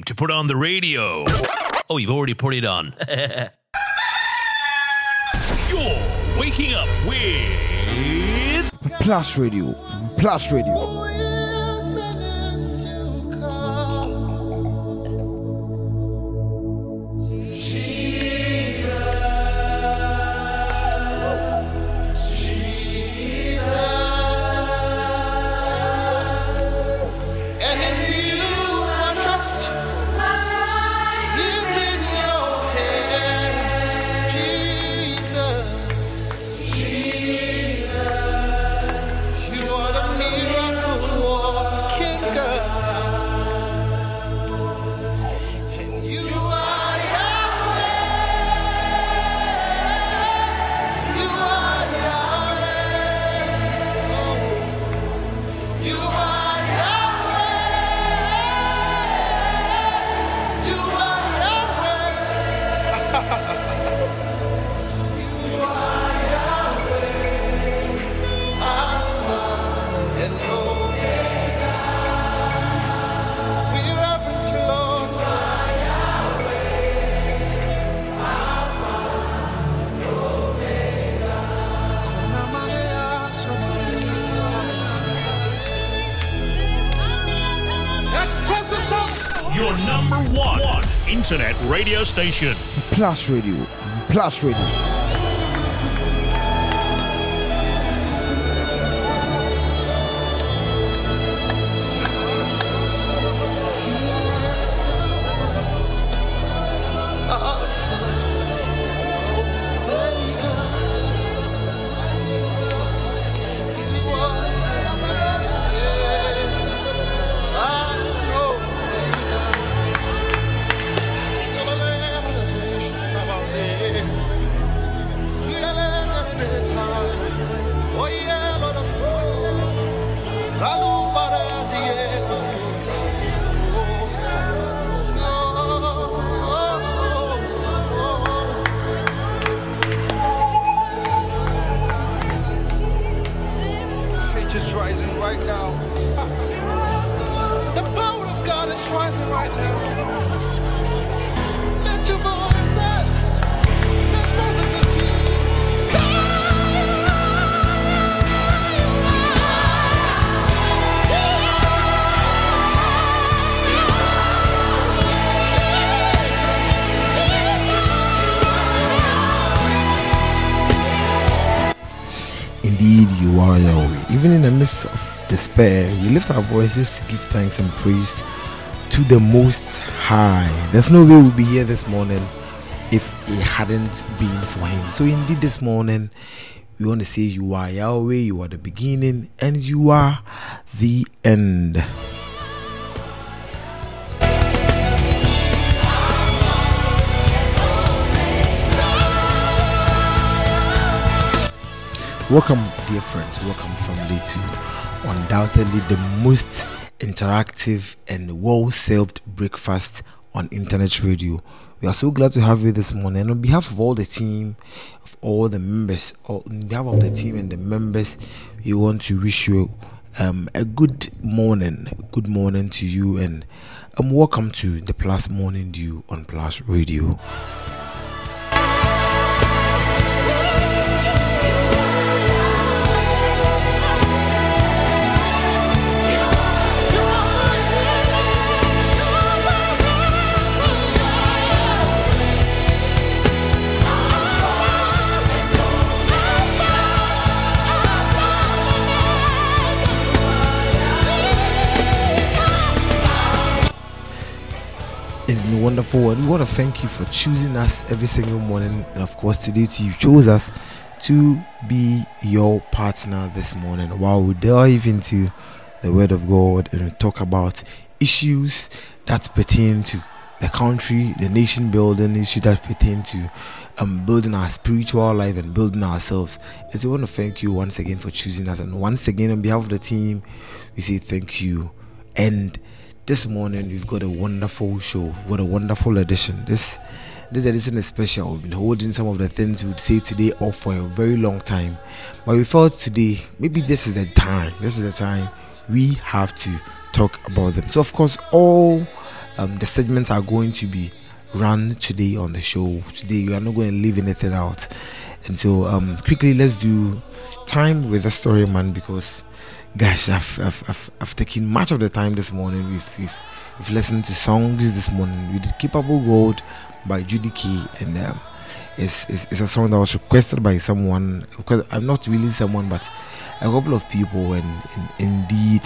time to put on the radio. Oh, you've already put it on. You're waking up with Plus Radio. Plus Radio. Station. Plus Radio. Plus Radio. Despair, we lift our voices to give thanks and praise to the Most High. There's no way we'll be here this morning if it hadn't been for Him. So, indeed, this morning, we want to say, You are Yahweh, you are the beginning, and you are the end. Welcome, dear friends. Welcome, family, to undoubtedly the most interactive and well served breakfast on internet radio. We are so glad to have you this morning. And on behalf of all the team, of all the members, on behalf of the team and the members, we want to wish you um, a good morning. Good morning to you, and um, welcome to the Plus Morning Dew on Plus Radio. It's been wonderful, and we want to thank you for choosing us every single morning. And of course, today too, you chose us to be your partner this morning while we dive into the Word of God and talk about issues that pertain to the country, the nation building, issues that pertain to um, building our spiritual life and building ourselves. And so, we want to thank you once again for choosing us. And once again, on behalf of the team, we say thank you. And this morning we've got a wonderful show. We've got a wonderful edition. This this edition is special. We've been holding some of the things we'd say today off for a very long time. But we felt today maybe this is the time. This is the time we have to talk about them. So of course all um, the segments are going to be run today on the show. Today we are not going to leave anything out. And so um, quickly let's do time with the story man because gosh I've, I've, I've, I've taken much of the time this morning. We've, we've, we've listened to songs this morning. We did Capable God by Judikay and um, it's, it's, it's, a song that was requested by someone because I'm not really someone but a couple of people and, and indeed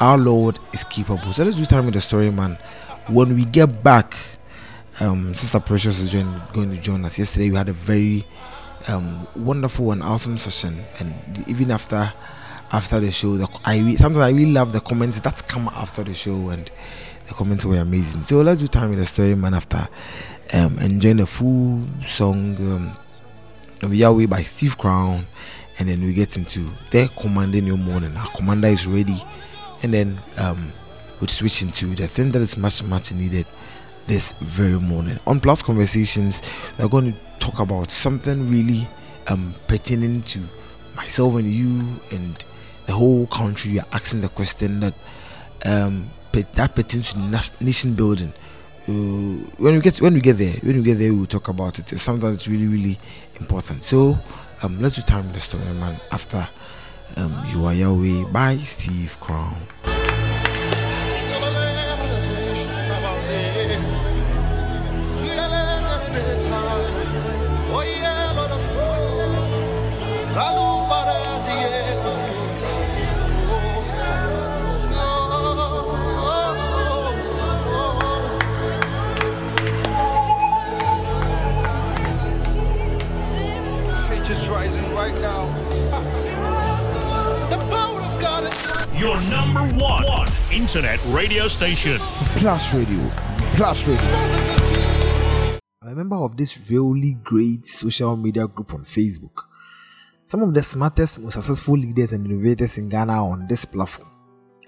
our Lord is capable. So let's do time with the story man. When we get back, um, Sister Precious is join, going to join us. Yesterday we had a very um, wonderful and awesome session, and even after after the show, the, I re- sometimes I really love the comments that come after the show, and the comments were amazing. So let's do time with the story man after um, enjoying a full song um, of Yahweh by Steve Crown, and then we get into the commanding your morning. Our commander is ready, and then um, we switch into the thing that is much much needed this very morning. On Plus Conversations, we're going to talk about something really um, pertaining to myself and you and the whole country. Are asking the question that um, that pertains to nation building. Uh, when we get when we get there, when we get there, we will talk about it. It's really really important. So um, let's do time the story, man. After um, you are Yahweh by, Steve Crown. Internet radio station. Plus Radio. Plus Radio. I'm a member of this really great social media group on Facebook. Some of the smartest, most successful leaders and innovators in Ghana are on this platform.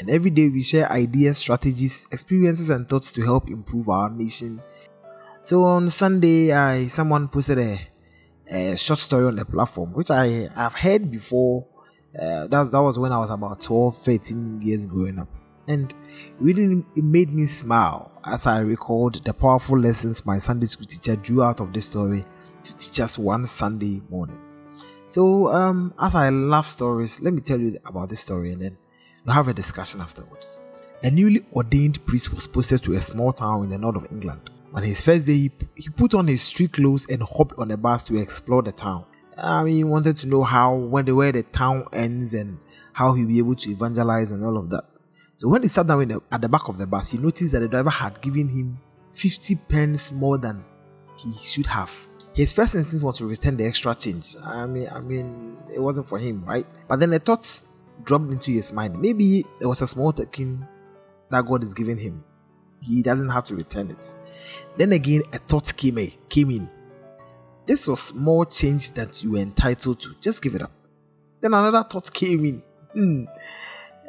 And every day we share ideas, strategies, experiences, and thoughts to help improve our nation. So on Sunday, I someone posted a, a short story on the platform, which I have heard before uh, that, that was when I was about 12, 13 years growing up. And really, it made me smile as I recalled the powerful lessons my Sunday school teacher drew out of this story to teach us one Sunday morning. So, um, as I love stories, let me tell you about this story and then we'll have a discussion afterwards. A newly ordained priest was posted to a small town in the north of England. On his first day, he, he put on his street clothes and hopped on a bus to explore the town. I mean, he wanted to know how, when the where the town ends and how he'll be able to evangelize and all of that. So when he sat down the, at the back of the bus, he noticed that the driver had given him 50 pence more than he should have. His first instinct was to return the extra change. I mean, I mean, it wasn't for him, right? But then a thought dropped into his mind. Maybe it was a small token that God is giving him. He doesn't have to return it. Then again, a thought came in. Came in. This was more change that you were entitled to. Just give it up. Then another thought came in. Hmm.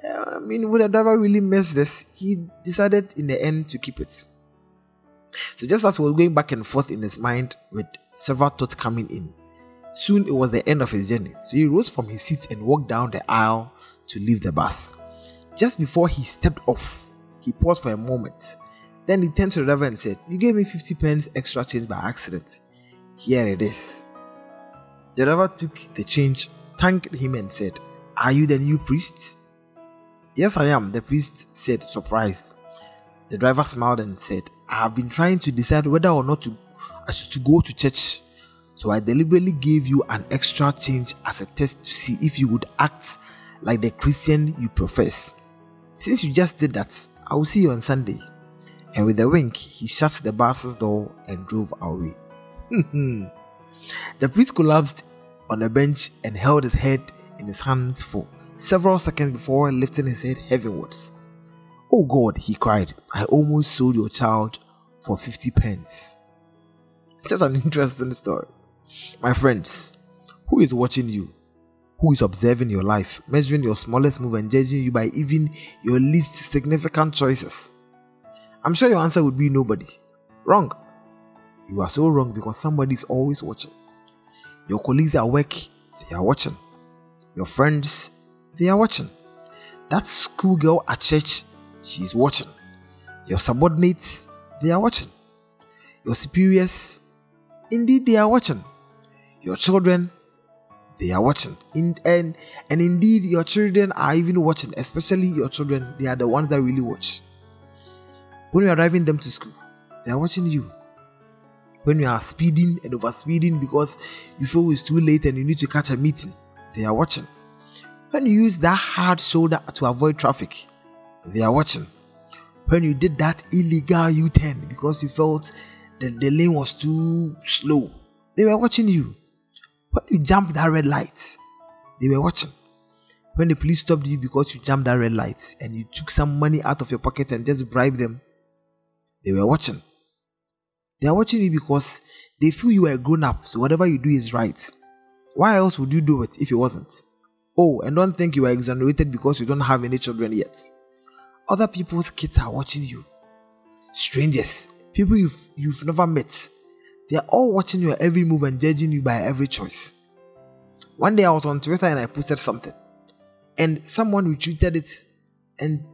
I mean, would the driver really mess this? He decided in the end to keep it. So just as he was going back and forth in his mind with several thoughts coming in, soon it was the end of his journey. So he rose from his seat and walked down the aisle to leave the bus. Just before he stepped off, he paused for a moment. Then he turned to the driver and said, You gave me 50 pence extra change by accident. Here it is. The driver took the change, thanked him, and said, Are you the new priest? Yes, I am, the priest said, surprised. The driver smiled and said, I have been trying to decide whether or not to, to go to church. So I deliberately gave you an extra change as a test to see if you would act like the Christian you profess. Since you just did that, I will see you on Sunday. And with a wink, he shut the bus's door and drove away. the priest collapsed on a bench and held his head in his hands for several seconds before lifting his head heavenwards. Oh God, he cried, I almost sold your child for 50 pence. Such an interesting story. My friends, who is watching you? Who is observing your life, measuring your smallest move, and judging you by even your least significant choices? I'm sure your answer would be nobody. Wrong. You are so wrong because somebody is always watching. Your colleagues at work, they are watching. Your friends, they are watching. That schoolgirl at church, she's watching. Your subordinates, they are watching. Your superiors, indeed, they are watching. Your children, they are watching. In, and, and indeed, your children are even watching, especially your children. They are the ones that really watch. When you are driving them to school, they are watching you. When you are speeding and over speeding because you feel it's too late and you need to catch a meeting, they are watching. When you use that hard shoulder to avoid traffic, they are watching. When you did that illegal U turn because you felt that the lane was too slow, they were watching you. When you jumped that red light, they were watching. When the police stopped you because you jumped that red light and you took some money out of your pocket and just bribed them, they were watching. They are watching you because they feel you are a grown up, so whatever you do is right. Why else would you do it if it wasn't? Oh, and don't think you are exonerated because you don't have any children yet. Other people's kids are watching you. Strangers, people you've, you've never met, they are all watching your every move and judging you by every choice. One day I was on Twitter and I posted something, and someone retweeted it and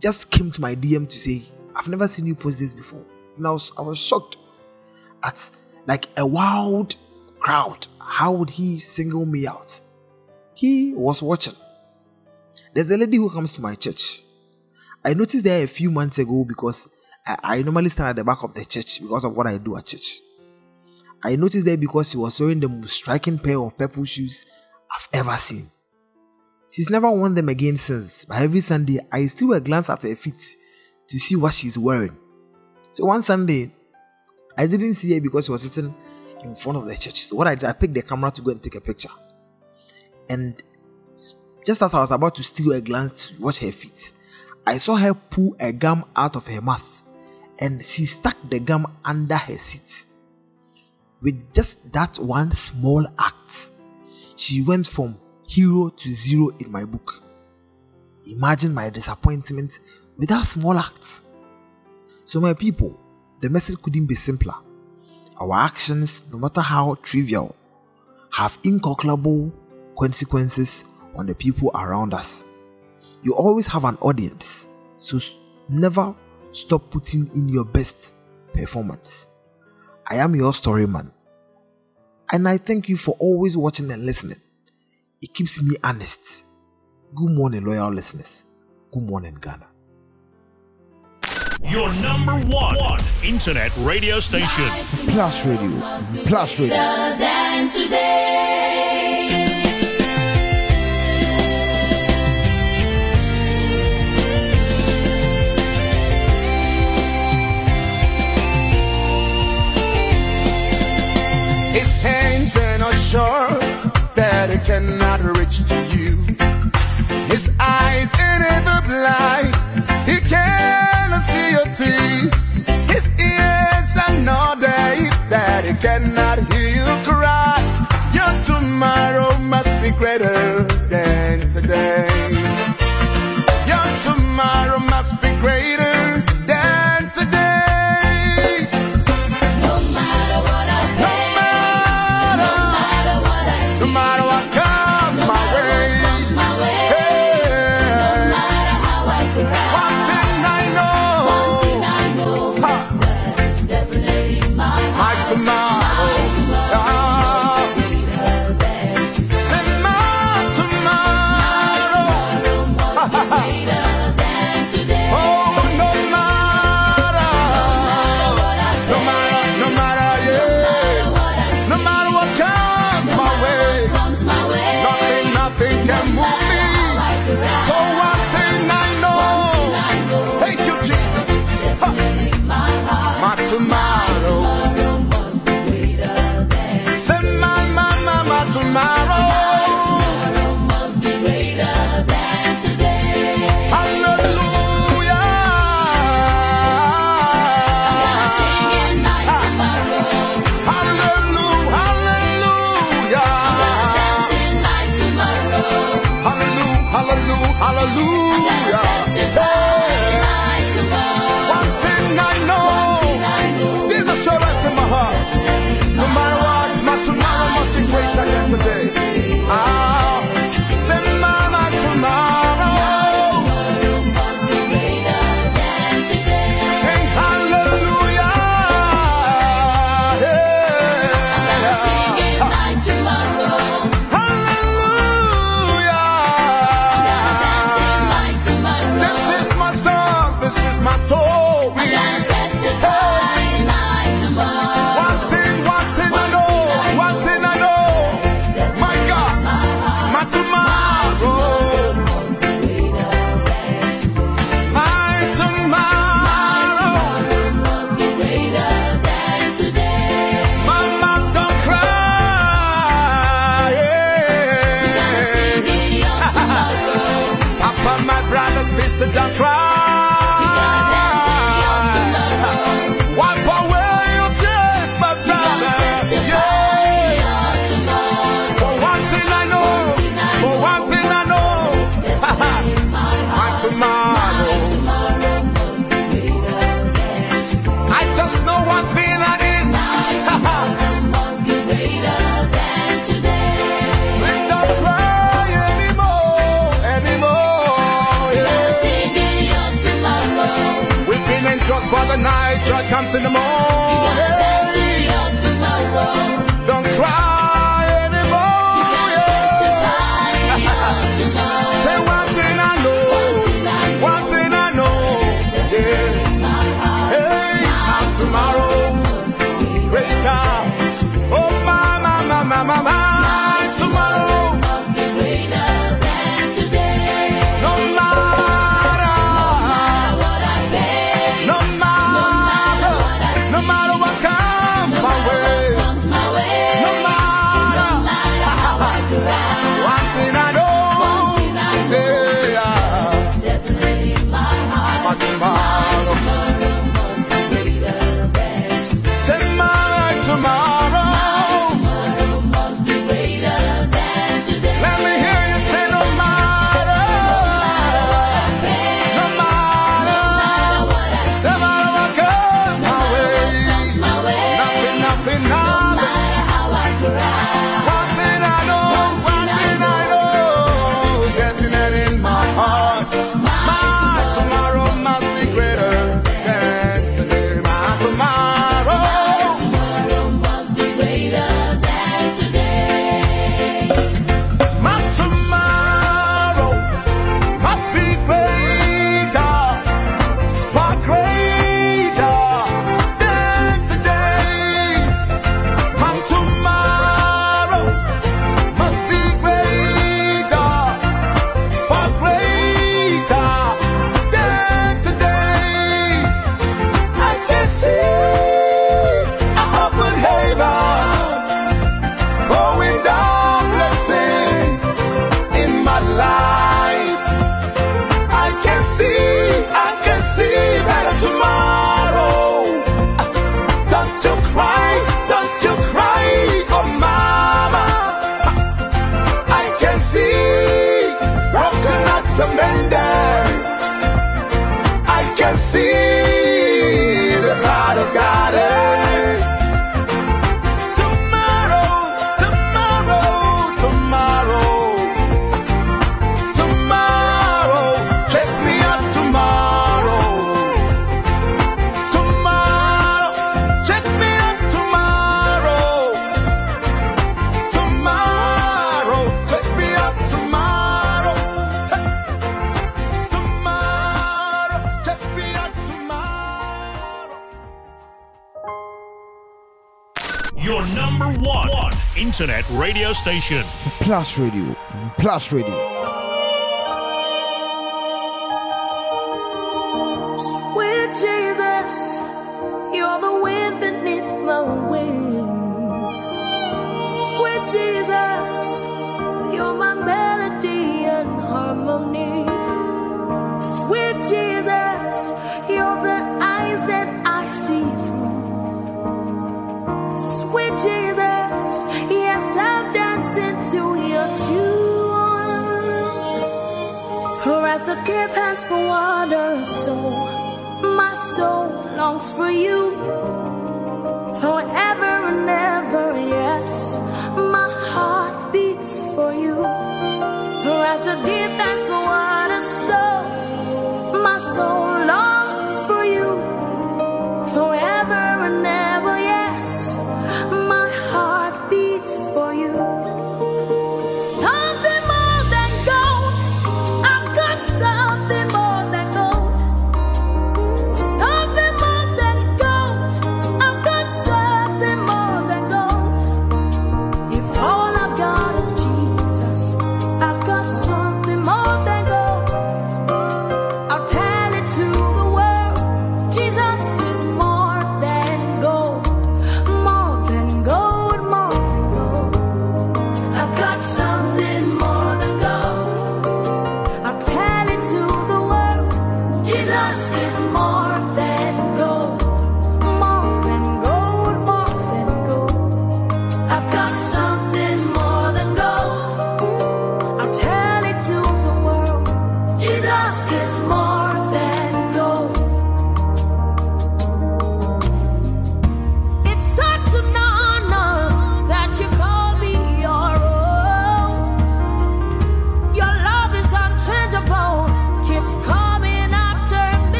just came to my DM to say, I've never seen you post this before. And I was I was shocked at like a wild crowd. How would he single me out? He was watching. There's a lady who comes to my church. I noticed there a few months ago because I, I normally stand at the back of the church because of what I do at church. I noticed there because she was wearing the most striking pair of purple shoes I've ever seen. She's never worn them again since, but every Sunday I still glance at her feet to see what she's wearing. So one Sunday, I didn't see her because she was sitting in front of the church. So what I did, I picked the camera to go and take a picture. And just as I was about to steal a glance to watch her feet, I saw her pull a gum out of her mouth and she stuck the gum under her seat. With just that one small act, she went from hero to zero in my book. Imagine my disappointment with that small act. So, my people, the message couldn't be simpler. Our actions, no matter how trivial, have incalculable consequences on the people around us. You always have an audience, so never stop putting in your best performance. I am your story man, and I thank you for always watching and listening. It keeps me honest. Good morning, loyal listeners. Good morning, Ghana. Your number one, one internet radio station. Plus Radio. Plus Radio. His hands are not short that it cannot reach to you. His eyes are never blind, he cannot see your teeth. His ears are not deaf that he cannot hear you cry. Your tomorrow must be greater than today. Your tomorrow must be greater station. Plus Radio. Plus Radio. Soul longs for you.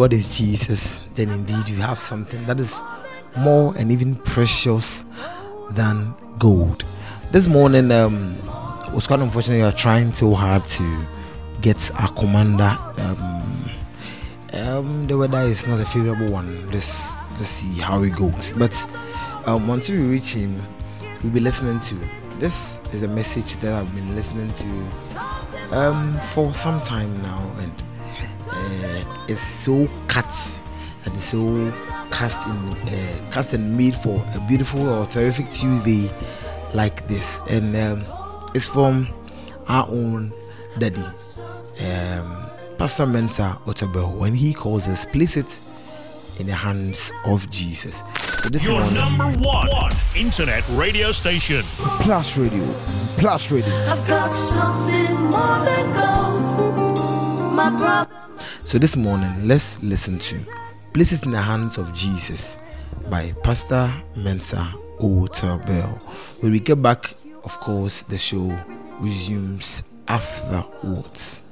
You got is Jesus, then indeed you have something that is more and even precious than gold. This morning, um, it was quite unfortunate. We are trying so hard to get our commander. Um, um, the weather is not a favorable one. Let's let's see how it goes. But um, until we reach him, we'll be listening to. This is a message that I've been listening to um, for some time now, and it's so cut and it's so cast in uh, cast and made for a beautiful or terrific Tuesday like this, and um, it's from our own daddy, um, Pastor Mensa Otabil. When he calls us, place it in the hands of Jesus. So this Your morning, number one internet radio station. Plus Radio, Plus Radio. I've got something more than gold. My brother. So this morning, let's listen to Place It in the Hands of Jesus by Pastor Mensa Otabil. When we get back, of course, the show resumes afterwards.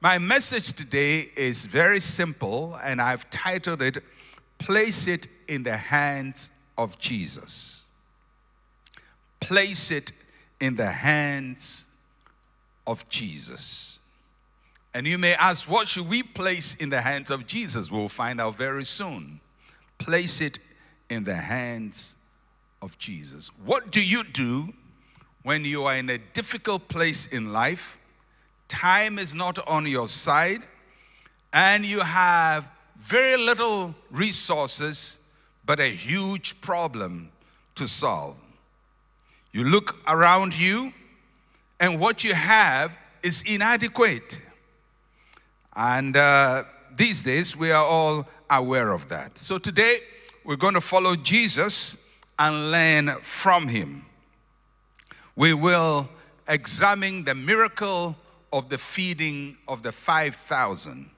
My message today is very simple, and I've titled it Place It in the Hands of Jesus. Place it in the hands of Jesus. And you may ask, what should we place in the hands of Jesus? We'll find out very soon. Place it in the hands of Jesus. What do you do when you are in a difficult place in life? Time is not on your side, and you have very little resources, but a huge problem to solve. You look around you, and what you have is inadequate. And uh, these days, we are all aware of that. So today, we're going to follow Jesus and learn from him. We will examine the miracle of the feeding of the 5,000.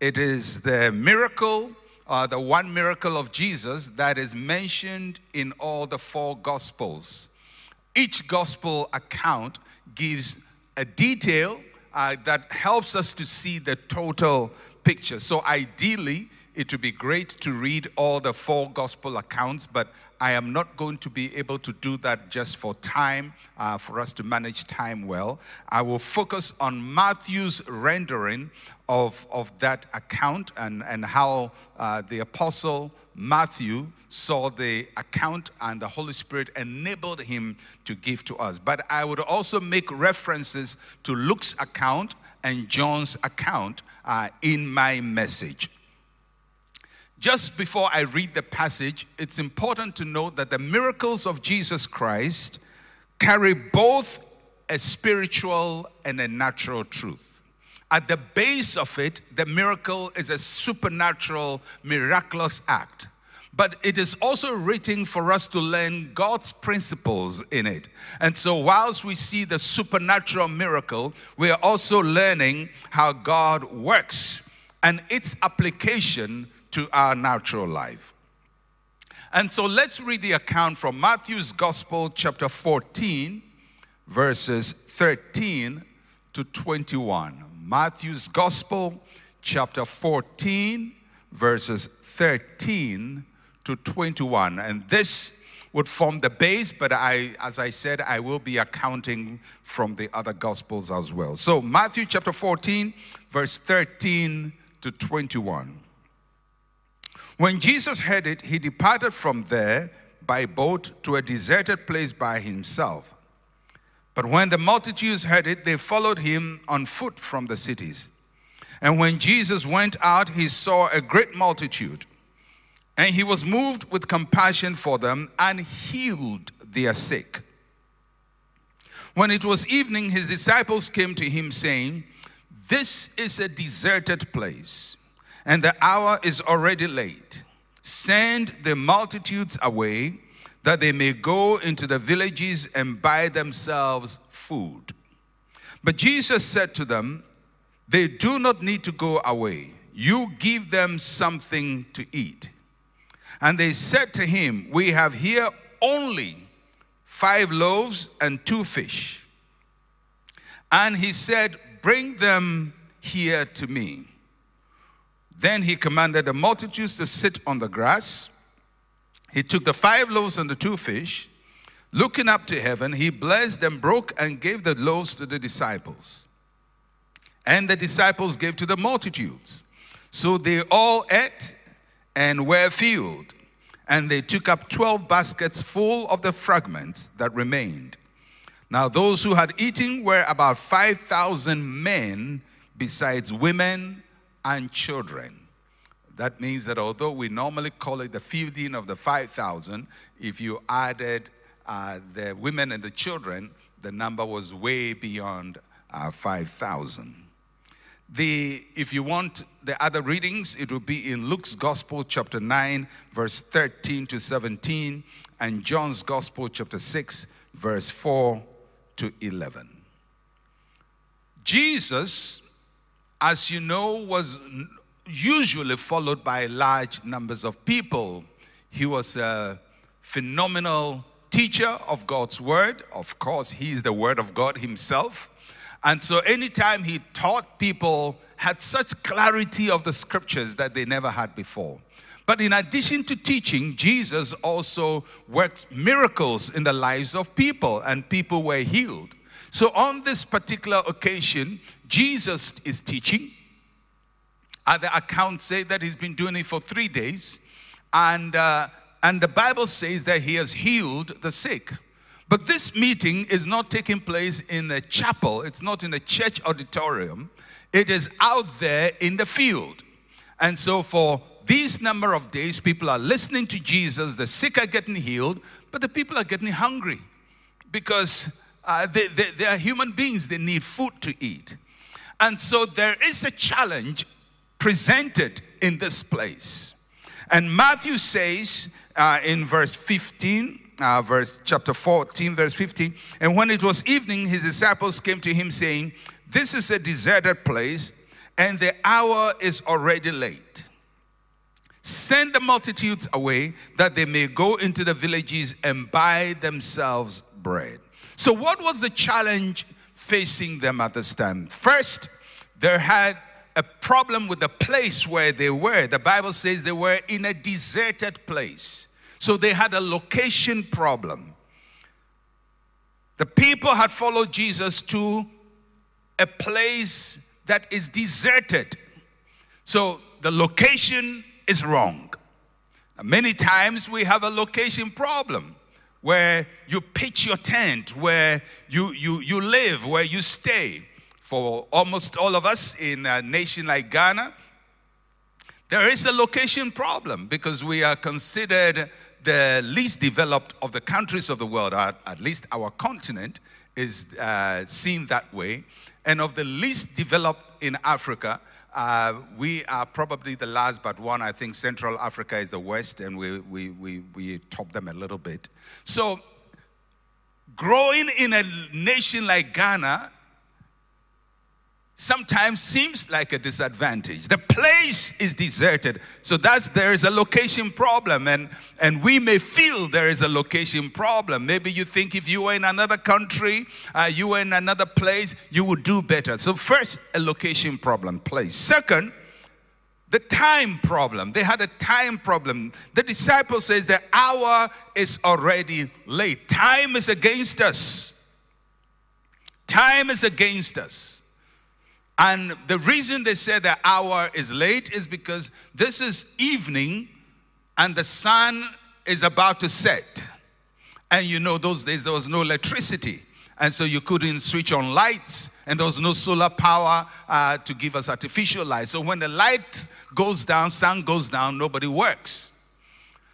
It is the miracle, uh, the one miracle of Jesus that is mentioned in all the four gospels. Each gospel account gives a detail uh, that helps us to see the total picture. So, ideally, it would be great to read all the four gospel accounts, but I am not going to be able to do that just for time, uh, for us to manage time well. I will focus on Matthew's rendering of, of that account and, and how uh, the apostle Matthew saw the account and the Holy Spirit enabled him to give to us. But I would also make references to Luke's account and John's account uh, in my message. Just before I read the passage, it's important to note that the miracles of Jesus Christ carry both a spiritual and a natural truth. At the base of it, the miracle is a supernatural, miraculous act. But it is also written for us to learn God's principles in it. And so, whilst we see the supernatural miracle, we are also learning how God works and its application to our natural life. And so let's read the account from Matthew's Gospel, chapter 14, verses 13 to 21. Matthew's Gospel, chapter 14, verses 13 to 21. And this would form the base, but I, as I said, I will be accounting from the other gospels as well. So, Matthew chapter 14, verse 13 to 21. When Jesus heard it, he departed from there by boat to a deserted place by himself. But when the multitudes heard it, they followed him on foot from the cities. And when Jesus went out, he saw a great multitude, and he was moved with compassion for them and healed their sick. When it was evening, his disciples came to him, saying, This is a deserted place, and the hour is already late. Send the multitudes away that they may go into the villages and buy themselves food. But Jesus said to them, They do not need to go away. You give them something to eat. And they said to him, We have here only five loaves and two fish. And he said, Bring them here to me. Then he commanded the multitudes to sit on the grass. He took the five loaves and the two fish. Looking up to heaven, he blessed them, broke, and gave the loaves to the disciples. And the disciples gave to the multitudes. So they all ate and were filled. And they took up 12 baskets full of the fragments that remained. Now, those who had eaten were about 5,000 men, besides women and children. That means that although we normally call it the feeding of the 5,000, if you added uh, the women and the children, the number was way beyond uh, 5,000. The, if you want the other readings, it will be in Luke's Gospel, chapter 9, verse 13 to 17, and John's Gospel, chapter 6, verse 4 to 11. Jesus, as you know, was usually followed by large numbers of people. He was a phenomenal teacher of God's word. Of course, he is the word of God himself. And so anytime he taught people had such clarity of the scriptures that they never had before. But in addition to teaching, Jesus also worked miracles in the lives of people and people were healed. So on this particular occasion, Jesus is teaching other accounts say that he's been doing it for three days. And, uh, and the Bible says that he has healed the sick. But this meeting is not taking place in a chapel, it's not in a church auditorium. It is out there in the field. And so, for these number of days, people are listening to Jesus, the sick are getting healed, but the people are getting hungry because uh, they, they, they are human beings, they need food to eat. And so, there is a challenge presented in this place. And Matthew says uh, in verse 15, uh, verse chapter 14, verse 15, and when it was evening, his disciples came to him saying, This is a deserted place, and the hour is already late. Send the multitudes away that they may go into the villages and buy themselves bread. So, what was the challenge facing them at this time? First, there had a problem with the place where they were. The Bible says they were in a deserted place. So they had a location problem. The people had followed Jesus to a place that is deserted. So the location is wrong. Many times we have a location problem where you pitch your tent, where you, you, you live, where you stay for almost all of us in a nation like Ghana, there is a location problem because we are considered the least developed of the countries of the world, or at least our continent is uh, seen that way. And of the least developed in Africa, uh, we are probably the last but one. I think Central Africa is the West, and we, we, we, we top them a little bit. So, growing in a nation like Ghana sometimes seems like a disadvantage. The place is deserted. So that's there is a location problem and and we may feel there is a location problem. Maybe you think if you were in another country, uh, you were in another place, you would do better. So first a location problem, place. Second, the time problem. They had a time problem. The disciple says the hour is already late. Time is against us. Time is against us. And the reason they say the hour is late is because this is evening and the sun is about to set. And you know, those days there was no electricity. And so you couldn't switch on lights, and there was no solar power uh, to give us artificial light. So when the light goes down, sun goes down, nobody works.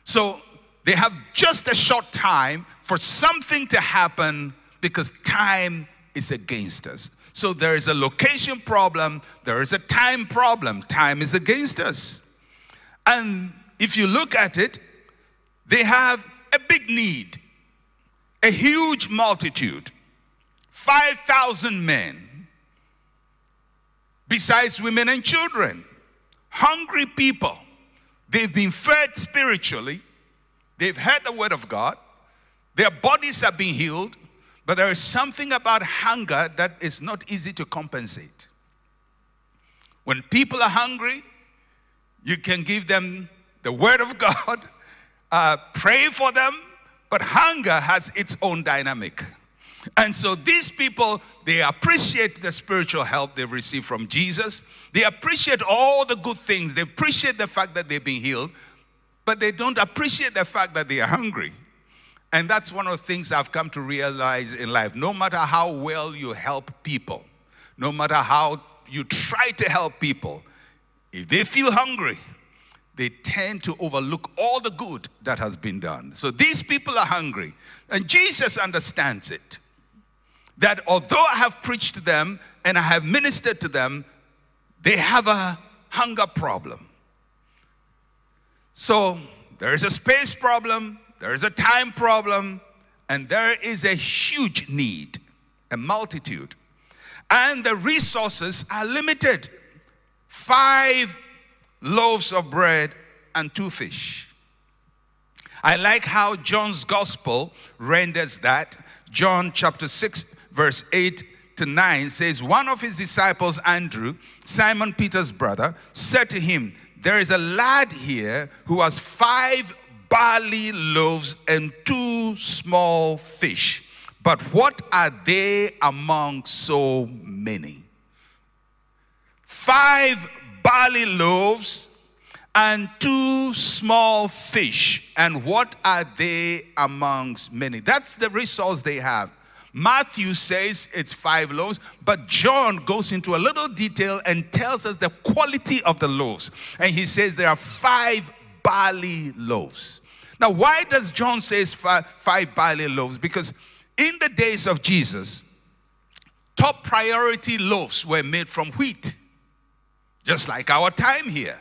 So they have just a short time for something to happen because time is against us. So there is a location problem, there is a time problem. Time is against us. And if you look at it, they have a big need, a huge multitude, 5,000 men, besides women and children, hungry people. They've been fed spiritually, they've heard the word of God, their bodies have been healed, but there is something about hunger that is not easy to compensate. When people are hungry, you can give them the word of God, uh, pray for them, but hunger has its own dynamic. And so these people, they appreciate the spiritual help they've received from Jesus. They appreciate all the good things. They appreciate the fact that they've been healed, but they don't appreciate the fact that they are hungry. And that's one of the things I've come to realize in life. No matter how well you help people, no matter how you try to help people, if they feel hungry, they tend to overlook all the good that has been done. So these people are hungry, and Jesus understands it. That although I have preached to them and I have ministered to them, they have a hunger problem. So there is a space problem, there is a time problem, and there is a huge need, a multitude. And the resources are limited. Five loaves of bread and two fish. I like how John's gospel renders that. John chapter 6, verse 8 to 9 says, One of his disciples, Andrew, Simon Peter's brother, said to him, There is a lad here who has five barley loaves and two small fish. But what are they among so many? Five barley loaves and two small fish. And what are they amongst many? That's the resource they have. Matthew says it's five loaves, but John goes into a little detail and tells us the quality of the loaves. And he says there are five barley loaves. Now, why does John say five, five barley loaves? Because in the days of Jesus, top priority loaves were made from wheat, just like our time here.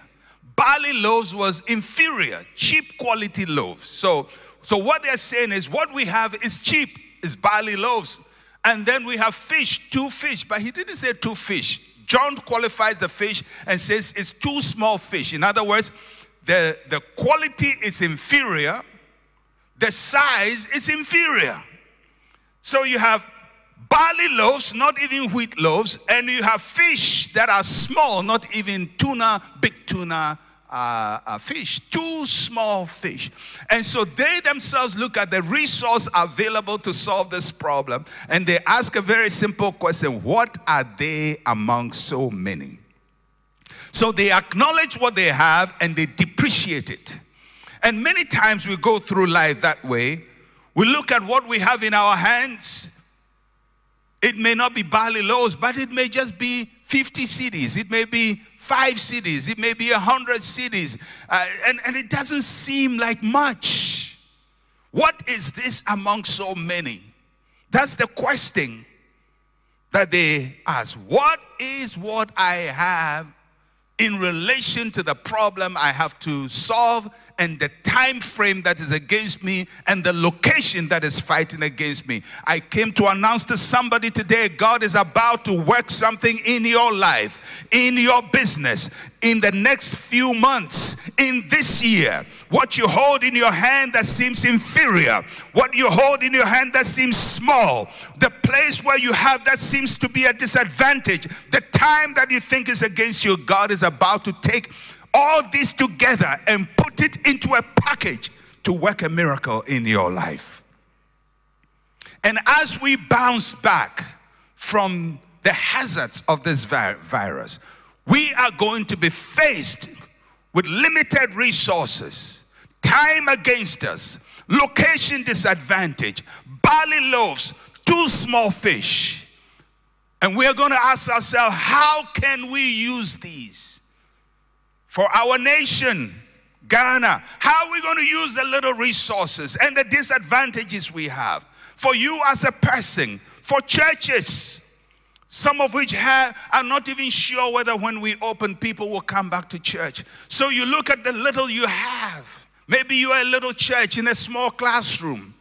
Barley loaves was inferior, cheap quality loaves. So, so what they're saying is what we have is cheap is barley loaves. And then we have fish, two fish, but he didn't say two fish. John qualifies the fish and says it's two small fish. In other words, the, the quality is inferior, the size is inferior. So you have barley loaves, not even wheat loaves, and you have fish that are small, not even tuna, big tuna uh, uh, fish, two small fish. And so they themselves look at the resource available to solve this problem and they ask a very simple question What are they among so many? So they acknowledge what they have and they depreciate it. And many times we go through life that way. We look at what we have in our hands. It may not be barley loaves, but it may just be 50 cedis. It may be five cedis, it may be a hundred cedis, uh, and, and it doesn't seem like much. What is this among so many? That's the question that they ask. What is what I have in relation to the problem I have to solve and the time frame that is against me and the location that is fighting against me. I came to announce to somebody today God is about to work something in your life, in your business, in the next few months, in this year. What you hold in your hand that seems inferior, what you hold in your hand that seems small, the place where you have that seems to be a disadvantage, the time that you think is against you, God is about to take all this together and put it into a package to work a miracle in your life. And as we bounce back from the hazards of this virus, we are going to be faced with limited resources, time against us, location disadvantage, barley loaves, two small fish. And we are going to ask ourselves, how can we use these for our nation, Ghana? How are we going to use the little resources and the disadvantages we have? For you as a person, for churches, some of which have, are not even sure whether when we open, people will come back to church. So you look at the little you have. Maybe you are a little church in a small classroom.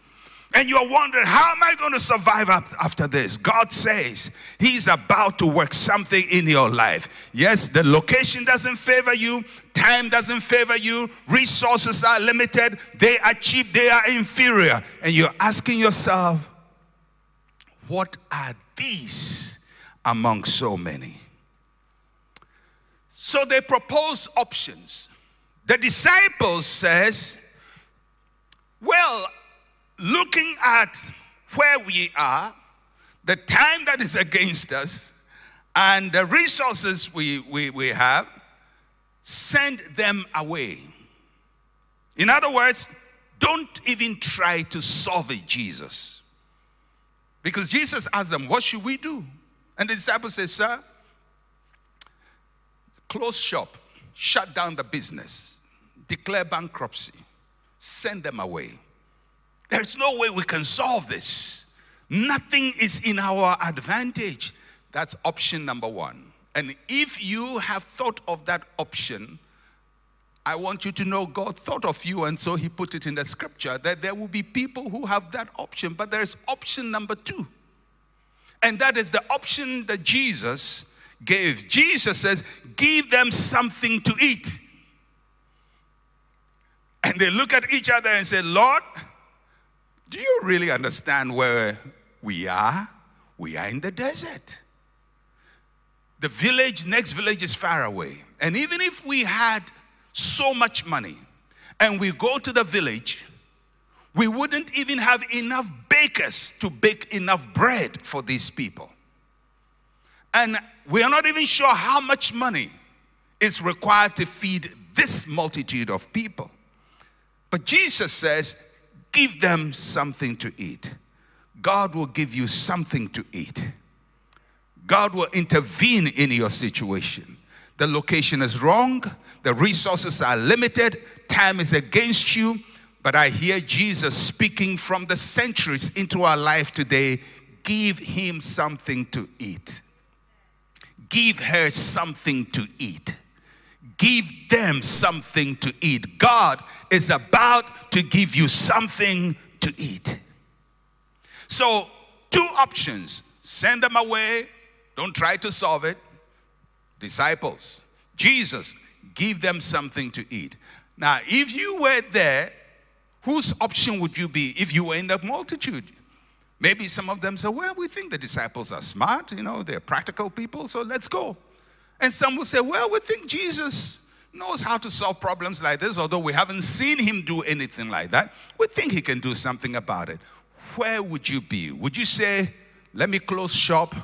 And you're wondering, how am I going to survive after this? God says He's about to work something in your life. Yes, the location doesn't favor you, time doesn't favor you, resources are limited, they are cheap, they are inferior. And you're asking yourself, what are these among so many? So they propose options. The disciples says, well, looking at where we are, the time that is against us, and the resources we, we, we have, send them away. In other words, don't even try to it, Jesus. Because Jesus asked them, What should we do? And the disciples said, Sir, close shop, shut down the business, declare bankruptcy, send them away. There's no way we can solve this. Nothing is in our advantage. That's option number one. And if you have thought of that option, I want you to know God thought of you, and so He put it in the scripture that there will be people who have that option, but there's option number two. And that is the option that Jesus gave. Jesus says, Give them something to eat. And they look at each other and say, Lord, do you really understand where we are? We are in the desert. The village, next village is far away. And even if we had so much money and we go to the village, we wouldn't even have enough bakers to bake enough bread for these people. And we are not even sure how much money is required to feed this multitude of people. But Jesus says, give them something to eat. God will give you something to eat. God will intervene in your situation. The location is wrong, the resources are limited, time is against you. But I hear Jesus speaking from the centuries into our life today. Give him something to eat. Give her something to eat. Give them something to eat. God is about to give you something to eat. So, two options send them away, don't try to solve it. Disciples, Jesus, give them something to eat. Now, if you were there, whose option would you be if you were in the multitude? Maybe some of them say, Well, we think the disciples are smart, you know, they're practical people, so let's go. And some will say, Well, we think Jesus knows how to solve problems like this, although we haven't seen him do anything like that. We think he can do something about it. Where would you be? Would you say, Let me close shop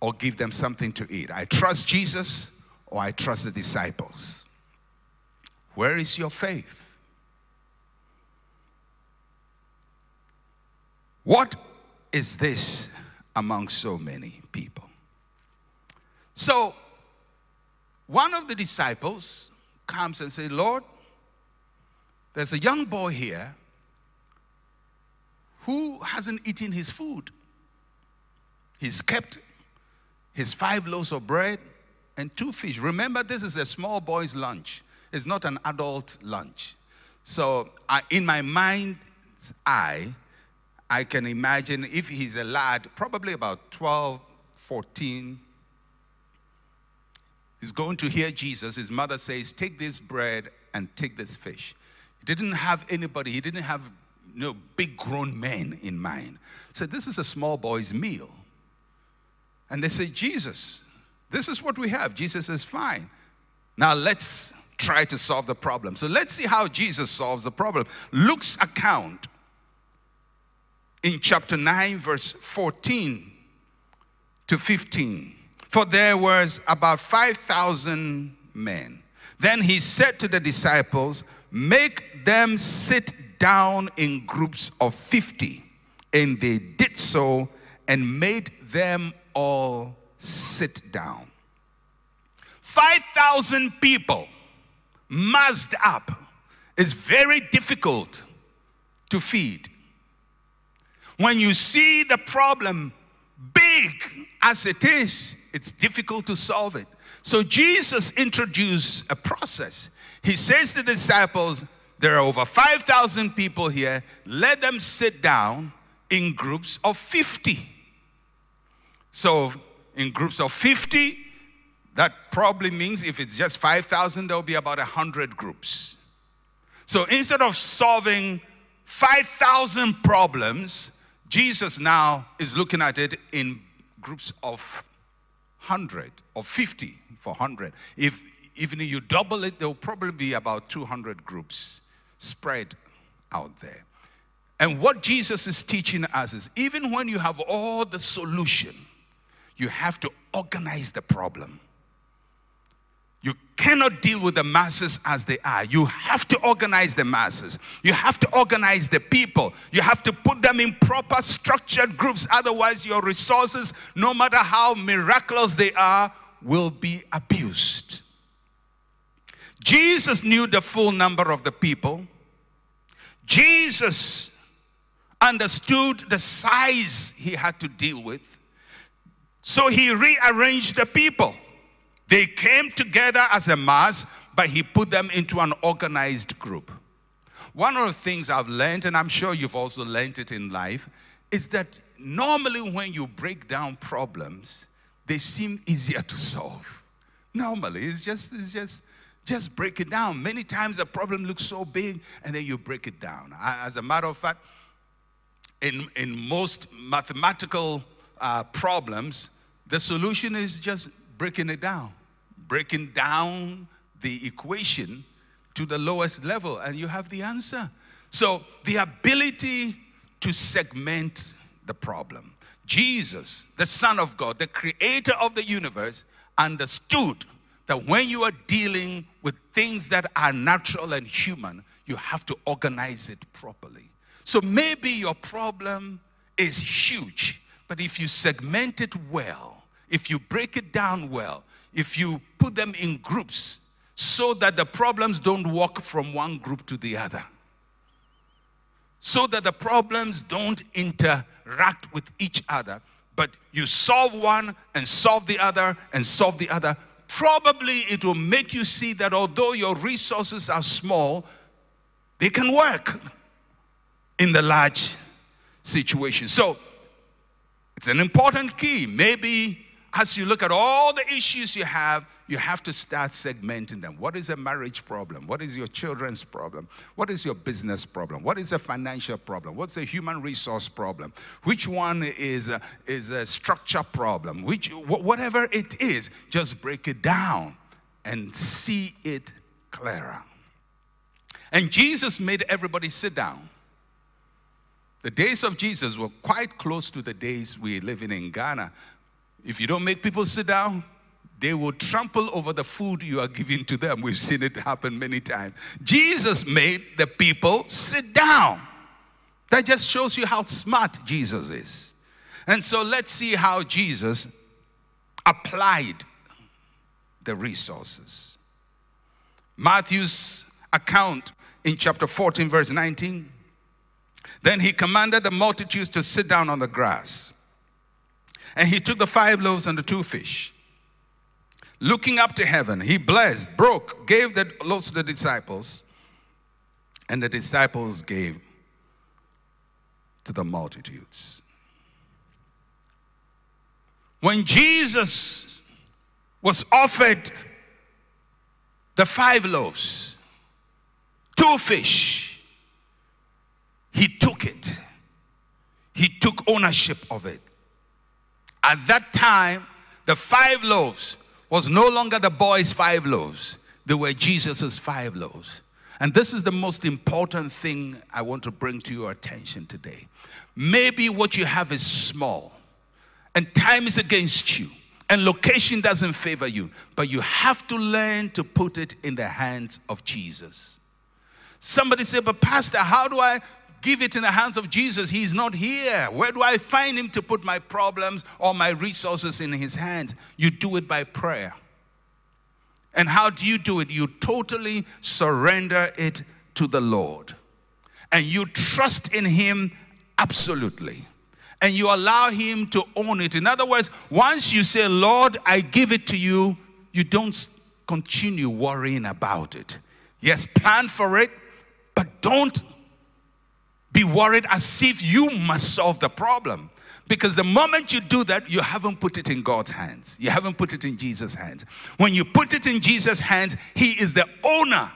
or give them something to eat? I trust Jesus or I trust the disciples. Where is your faith? What is this among so many people? So, one of the disciples comes and says, Lord, there's a young boy here who hasn't eaten his food. He's kept his five loaves of bread and two fish. Remember, this is a small boy's lunch, it's not an adult lunch. So, I, in my mind's eye, I can imagine if he's a lad, probably about 12, 14, he's going to hear Jesus. His mother says, Take this bread and take this fish. He didn't have anybody, he didn't have you know, big grown men in mind. So this is a small boy's meal. And they say, Jesus, this is what we have. Jesus says, Fine. Now let's try to solve the problem. So let's see how Jesus solves the problem. Luke's account in chapter 9, verse 14 to 15. For there was about 5,000 men. Then he said to the disciples, Make them sit down in groups of 50. And they did so and made them all sit down. 5,000 people massed up is very difficult to feed. When you see the problem big as it is, it's difficult to solve it. So Jesus introduced a process. He says to the disciples, There are over 5,000 people here. Let them sit down in groups of 50. So, in groups of 50, that probably means if it's just 5,000, there'll be about 100 groups. So, instead of solving 5,000 problems, Jesus now is looking at it in groups of 100 or 50 for 100. If even if you double it, there'll probably be about 200 groups spread out there. And what Jesus is teaching us is even when you have all the solution, you have to organize the problem. You cannot deal with the masses as they are. You have to organize the masses. You have to organize the people. You have to put them in proper structured groups. Otherwise, your resources, no matter how miraculous they are, will be abused. Jesus knew the full number of the people. Jesus understood the size he had to deal with. So he rearranged the people. They came together as a mass, but he put them into an organized group. One of the things I've learned, and I'm sure you've also learned it in life, is that normally when you break down problems, they seem easier to solve. Normally, it's just, it's just, just break it down. Many times the problem looks so big, and then you break it down. As a matter of fact, in, in most mathematical uh, problems, the solution is just breaking it down, breaking down the equation to the lowest level, and you have the answer. So, the ability to segment the problem. Jesus, the Son of God, the creator of the universe, understood that when you are dealing with things that are natural and human, you have to organize it properly. So maybe your problem is huge, but if you segment it well, if you break it down well, if you put them in groups so that the problems don't walk from one group to the other, so that the problems don't interact with each other, but you solve one and solve the other and solve the other, probably it will make you see that although your resources are small, they can work in the large situation. So it's an important key. Maybe as you look at all the issues you have, you have to start segmenting them. What is a marriage problem? What is your children's problem? What is your business problem? What is a financial problem? What's a human resource problem? Which one is a, is a structure problem? Which, whatever it is, just break it down and see it clearer. And Jesus made everybody sit down. The days of Jesus were quite close to the days we're living in Ghana, if you don't make people sit down, they will trample over the food you are giving to them. We've seen it happen many times. Jesus made the people sit down. That just shows you how smart Jesus is. And so let's see how Jesus applied the resources. Matthew's account in chapter 14, verse 19. Then he commanded the multitudes to sit down on the grass. And he took the five loaves and the two fish. Looking up to heaven, he blessed, broke, gave the loaves to the disciples, and the disciples gave to the multitudes. When Jesus was offered the five loaves, two fish, he took it. He took ownership of it. At that time, the five loaves was no longer the boys' five loaves. They were Jesus' five loaves. And this is the most important thing I want to bring to your attention today. Maybe what you have is small, and time is against you, and location doesn't favor you, but you have to learn to put it in the hands of Jesus. Somebody said, But Pastor, how do I give it in the hands of Jesus? He's not here. Where do I find him to put my problems or my resources in his hands? You do it by prayer. And how do you do it? You totally surrender it to the Lord. And you trust in him absolutely. And you allow him to own it. In other words, once you say, Lord, I give it to you, you don't continue worrying about it. Yes, plan for it, but don't be worried as if you must solve the problem. Because the moment you do that, you haven't put it in God's hands. You haven't put it in Jesus' hands. When you put it in Jesus' hands, He is the owner.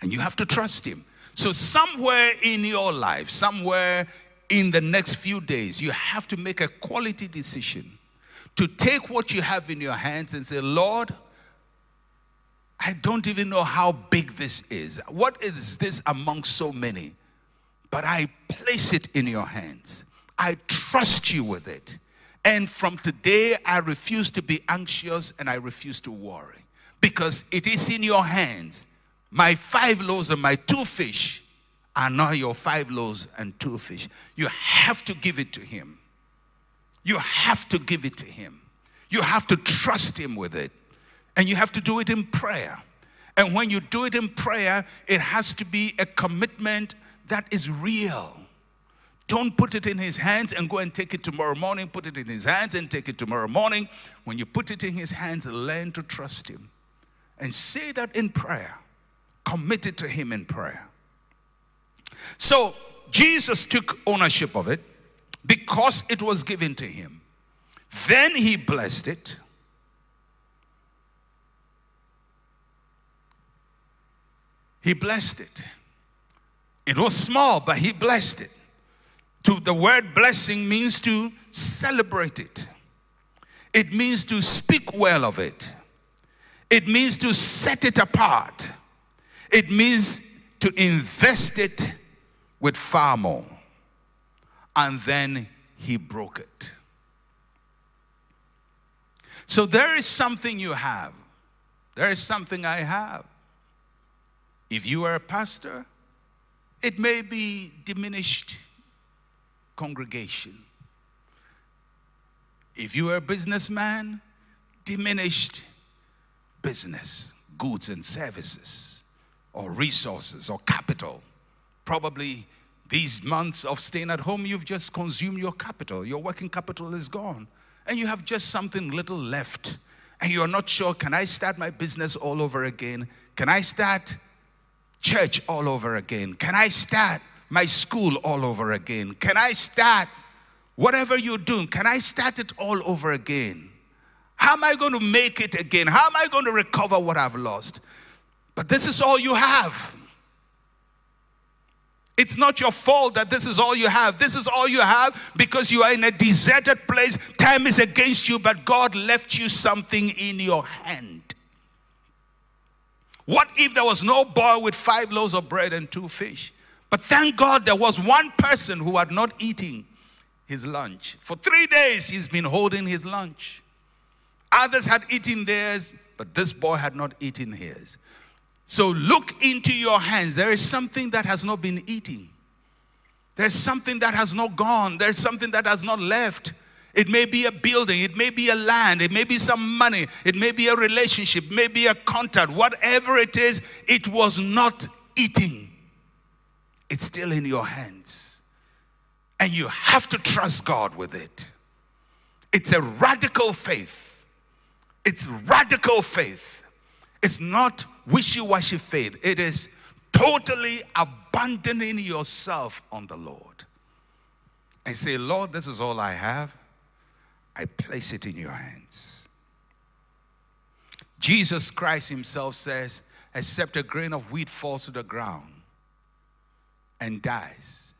And you have to trust Him. So, somewhere in your life, somewhere in the next few days, you have to make a quality decision to take what you have in your hands and say, Lord, I don't even know how big this is. What is this among so many? But I place it in your hands. I trust you with it. And from today, I refuse to be anxious and I refuse to worry because it is in your hands. My five loaves and my two fish are not your five loaves and two fish. You have to give it to Him. You have to give it to Him. You have to trust Him with it. And you have to do it in prayer. And when you do it in prayer, it has to be a commitment that is real. Don't put it in his hands and go and take it tomorrow morning. Put it in his hands and take it tomorrow morning. When you put it in his hands, learn to trust him. And say that in prayer. Commit it to him in prayer. So Jesus took ownership of it because it was given to him. Then he blessed it. He blessed it. It was small, but he blessed it to the word blessing means to celebrate it. It means to speak well of it. It means to set it apart. It means to invest it with far more. And then he broke it. So there is something you have. There is something I have. If you are a pastor, it may be diminished congregation. If you are a businessman, diminished business, goods and services, or resources, or capital. Probably these months of staying at home, you've just consumed your capital. Your working capital is gone. And you have just something little left. And you're not sure can I start my business all over again? Can I start church all over again? Can I start my school all over again? Can I start whatever you're doing? Can I start it all over again? How am I going to make it again? How am I going to recover what I've lost? But this is all you have. It's not your fault that this is all you have. This is all you have because you are in a deserted place. Time is against you, but God left you something in your hand. What if there was no boy with five loaves of bread and two fish? But thank God there was one person who had not eaten his lunch. For three days, he's been holding his lunch. Others had eaten theirs, but this boy had not eaten his. So look into your hands. There is something that has not been eaten. There's something that has not gone. There's something that has not left. It may be a building, it may be a land, it may be some money, it may be a relationship, it may be a contact. Whatever it is, it was not eating it's still in your hands. And you have to trust God with it. It's a radical faith. It's radical faith. It's not wishy washy faith. It is totally abandoning yourself on the Lord. And say, Lord, this is all I have. I place it in your hands. Jesus Christ Himself says, except a grain of wheat falls to the ground and dies,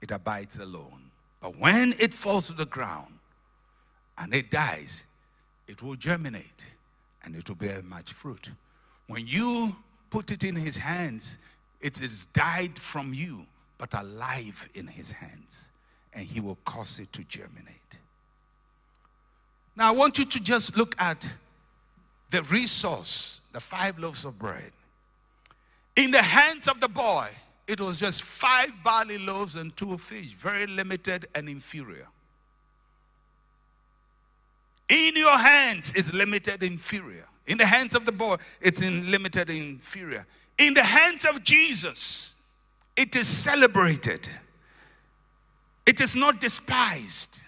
it abides alone. But when it falls to the ground and it dies, it will germinate and it will bear much fruit. When you put it in his hands, it is died from you, but alive in his hands, and he will cause it to germinate. Now, I want you to just look at the resource, the five loaves of bread. In the hands of the boy, it was just five barley loaves and two fish, very limited and inferior. In your hands is limited, inferior. In the hands of the boy, it's in limited, inferior. In the hands of Jesus, it is celebrated. It is not despised.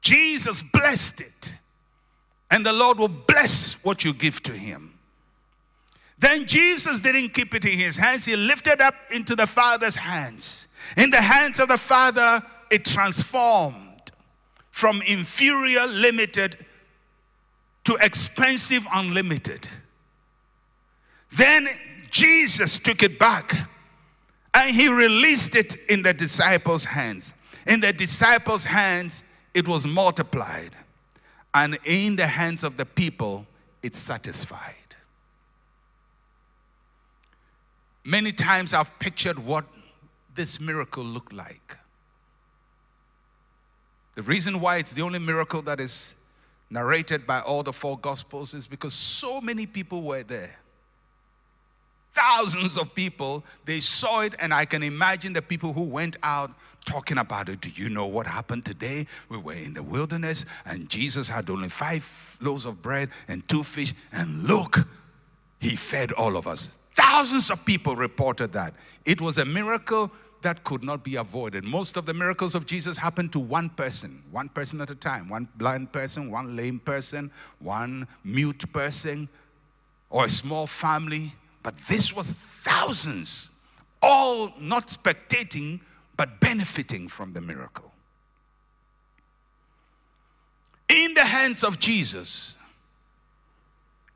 Jesus blessed it. And the Lord will bless what you give to him. Then Jesus didn't keep it in his hands, he lifted up into the Father's hands. In the hands of the Father, it transformed from inferior, limited to expensive, unlimited. Then Jesus took it back and he released it in the disciples' hands. In the disciples' hands, it was multiplied. And in the hands of the people, it's satisfied. Many times I've pictured what this miracle looked like. The reason why it's the only miracle that is narrated by all the four gospels is because so many people were there. Thousands of people, they saw it, and I can imagine the people who went out talking about it. Do you know what happened today? We were in the wilderness, and Jesus had only five loaves of bread and two fish, and look, he fed all of us. Thousands of people reported that. It was a miracle that could not be avoided. Most of the miracles of Jesus happened to one person, one person at a time, one blind person, one lame person, one mute person, or a small family. But this was thousands, all not spectating, but benefiting from the miracle. In the hands of Jesus,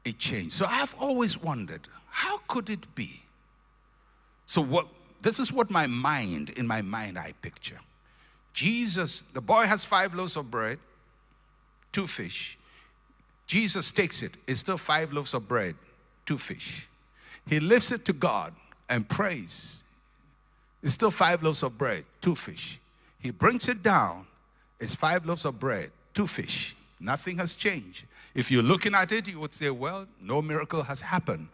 it changed. So I've always wondered how could it be? So, what this is what my mind, in my mind, I picture. Jesus, the boy has five loaves of bread, two fish. Jesus takes it, it's still five loaves of bread, two fish. He lifts it to God and prays. It's still five loaves of bread, two fish. He brings it down, it's five loaves of bread, two fish. Nothing has changed. If you're looking at it, you would say, well, no miracle has happened.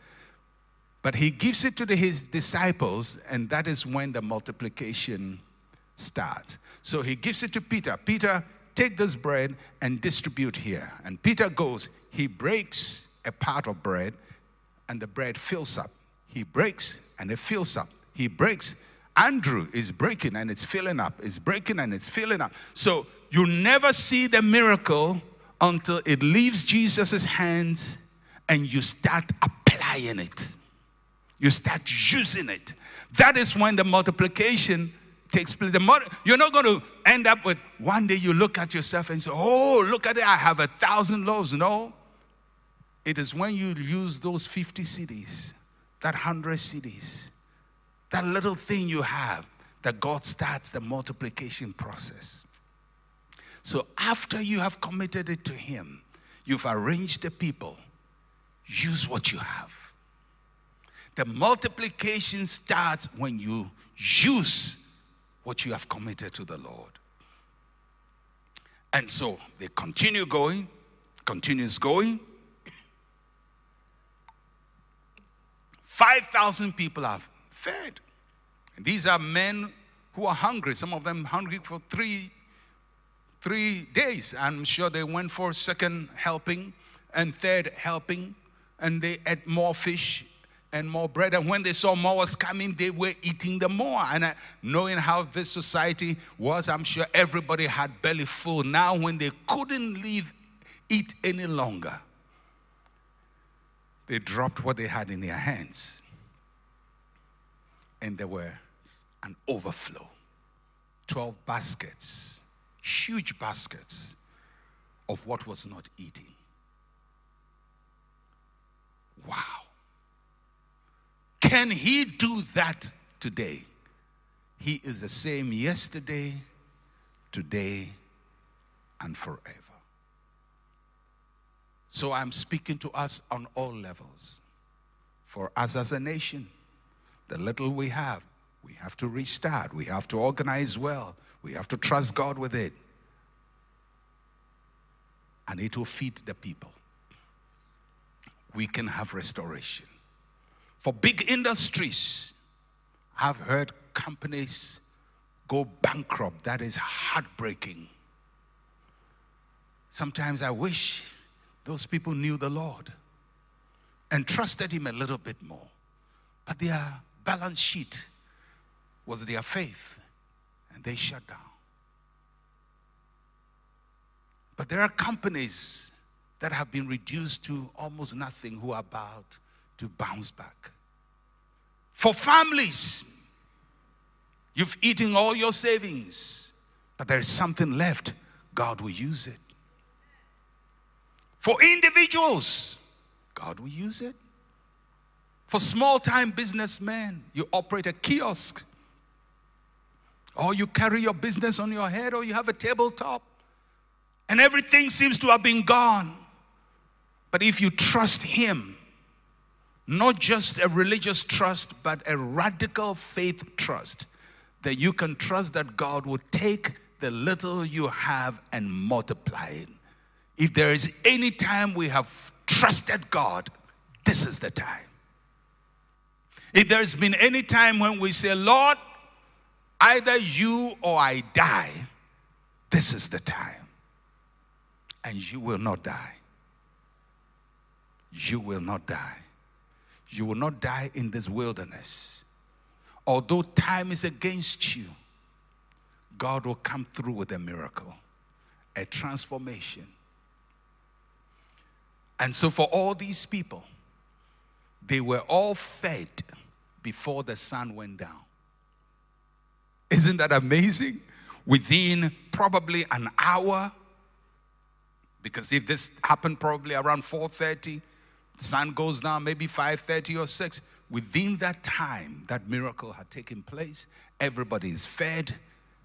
But he gives it to the, his disciples, and that is when the multiplication starts. So he gives it to Peter. Peter, take this bread and distribute here. And Peter goes, he breaks a part of bread, and the bread fills up. He breaks, and it fills up. He breaks. Andrew is breaking, and it's filling up. It's breaking, and it's filling up. So you never see the miracle until it leaves Jesus' hands and you start applying it. You start using it. That is when the multiplication takes place. You're not going to end up with one day you look at yourself and say, Oh, look at it, I have a thousand loaves. No. It is when you use those 50 cedis, that 100 cedis, that little thing you have, that God starts the multiplication process. So after you have committed it to Him, you've arranged the people, use what you have. The multiplication starts when you use what you have committed to the Lord. And so they continue going, continues going. 5,000 people are fed. And these are men who are hungry, some of them hungry for three, three days. I'm sure they went for second helping and third helping, and they ate more fish and more bread. And when they saw more was coming, they were eating the more. And uh, knowing how this society was, I'm sure everybody had belly full. Now, when they couldn't leave, eat any longer, they dropped what they had in their hands. And there were an overflow 12 baskets, huge baskets of what was not eating. Wow. Can he do that today? He is the same yesterday, today, and forever. So I'm speaking to us on all levels. For us as a nation, the little we have, we have to restart. We have to organize well. We have to trust God with it. And it will feed the people. We can have restoration. For big industries, I've heard companies go bankrupt. That is heartbreaking. Sometimes I wish those people knew the Lord and trusted Him a little bit more. But their balance sheet was their faith, and they shut down. But there are companies that have been reduced to almost nothing who are about to bounce back. For families, you've eaten all your savings, but there is something left. God will use it. For individuals, God will use it. For small time businessmen, you operate a kiosk, or you carry your business on your head, or you have a tabletop, and everything seems to have been gone. But if you trust Him, not just a religious trust, but a radical faith trust, that you can trust that God will take the little you have and multiply it. If there is any time we have trusted God, this is the time. If there's been any time when we say, Lord, either you or I die, this is the time. And you will not die. You will not die. You will not die in this wilderness. Although time is against you, God will come through with a miracle, a transformation. And so, for all these people, they were all fed before the sun went down. Isn't that amazing? Within probably an hour, because if this happened probably around 4:30, sun goes down maybe 5:30 or 6. Within that time, that miracle had taken place. Everybody is fed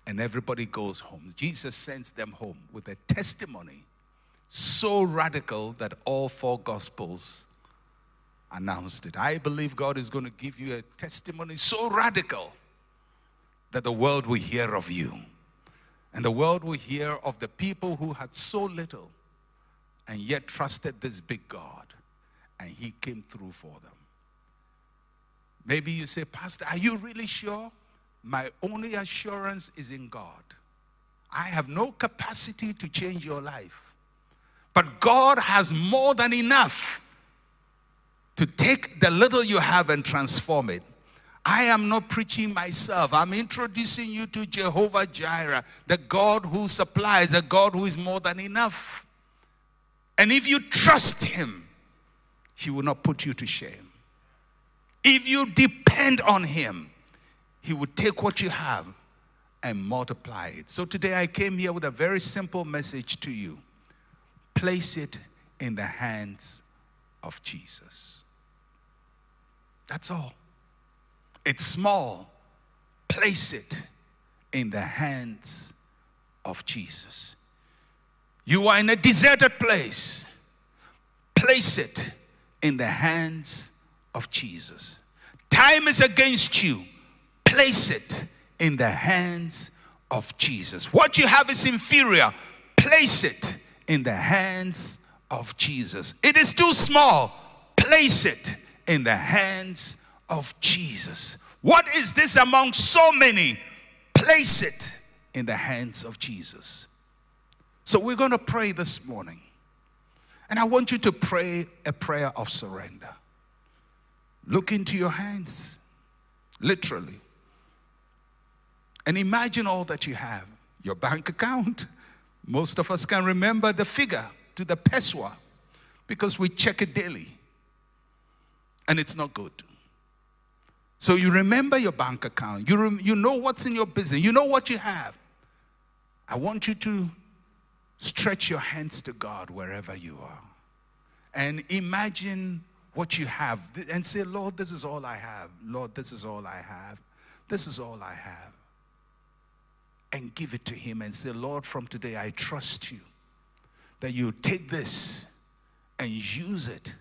and everybody goes home. Jesus sends them home with a testimony so radical that all four gospels announced it. I believe God is going to give you a testimony so radical that the world will hear of you. And the world will hear of the people who had so little and yet trusted this big God. And he came through for them. Maybe you say, Pastor, are you really sure? My only assurance is in God. I have no capacity to change your life. But God has more than enough to take the little you have and transform it. I am not preaching myself. I'm introducing you to Jehovah Jireh, the God who supplies, the God who is more than enough. And if you trust Him, He will not put you to shame. If you depend on Him, He will take what you have and multiply it. So today I came here with a very simple message to you place it in the hands of Jesus. That's all. It's small. Place it in the hands of Jesus. You are in a deserted place. Place it in the hands of Jesus. Time is against you. Place it in the hands of Jesus. What you have is inferior. Place it in the hands of Jesus. It is too small. Place it in the hands of Jesus. What is this among so many? Place it in the hands of Jesus. So we're going to pray this morning. And I want you to pray a prayer of surrender. Look into your hands, literally. And imagine all that you have your bank account. Most of us can remember the figure to the pesewa because we check it daily and it's not good. So you remember your bank account, you, you know what's in your business, you know what you have. I want you to stretch your hands to God wherever you are and imagine what you have and say, Lord, this is all I have. Lord, this is all I have. This is all I have. And give it to Him and say, Lord, from today I trust you that you take this and use it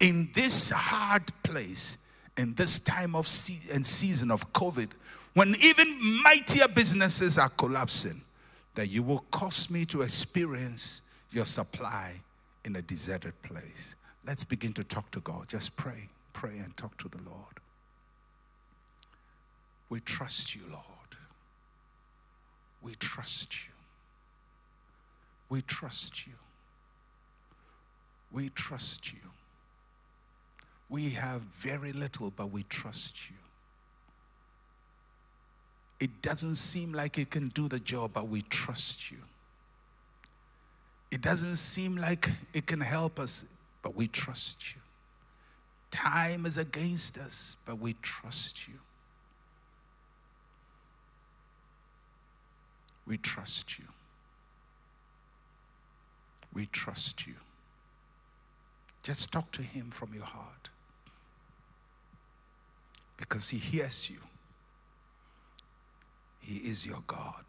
in this hard place, in this time of se- and season of COVID, when even mightier businesses are collapsing, that you will cause me to experience your supply in a deserted place. Let's begin to talk to God. Just pray, pray, and talk to the Lord. We trust you, Lord. We trust you. We trust you. We trust you. We have very little, but we trust you. It doesn't seem like it can do the job, but we trust you. It doesn't seem like it can help us, but we trust you. Time is against us, but we trust you. We trust you. We trust you. Just talk to Him from your heart because He hears you. He is your God.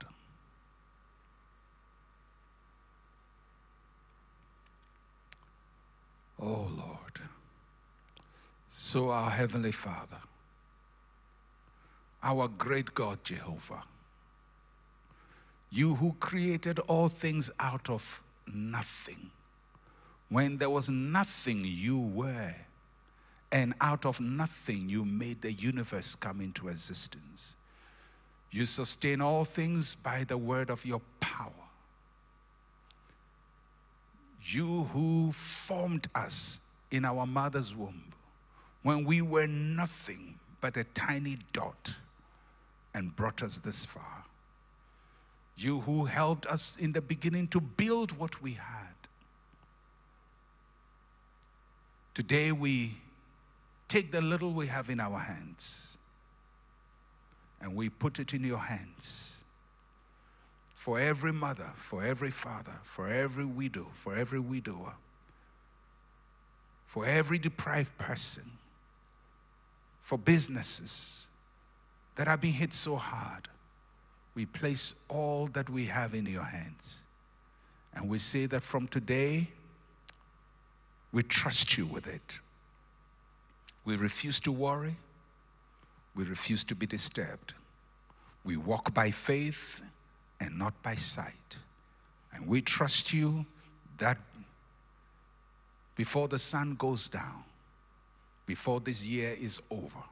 Oh Lord. So, our Heavenly Father, our great God Jehovah, you who created all things out of nothing. When there was nothing, you were. And out of nothing, you made the universe come into existence. You sustain all things by the word of your power. You who formed us in our mother's womb when we were nothing but a tiny dot and brought us this far. You who helped us in the beginning to build what we had. Today we take the little we have in our hands and we put it in your hands. For every mother, for every father, for every widow, for every widower, for every deprived person, for businesses that have been hit so hard, we place all that we have in your hands. And we say that from today, we trust you with it. We refuse to worry. We refuse to be disturbed. We walk by faith and not by sight. And we trust you that before the sun goes down, before this year is over,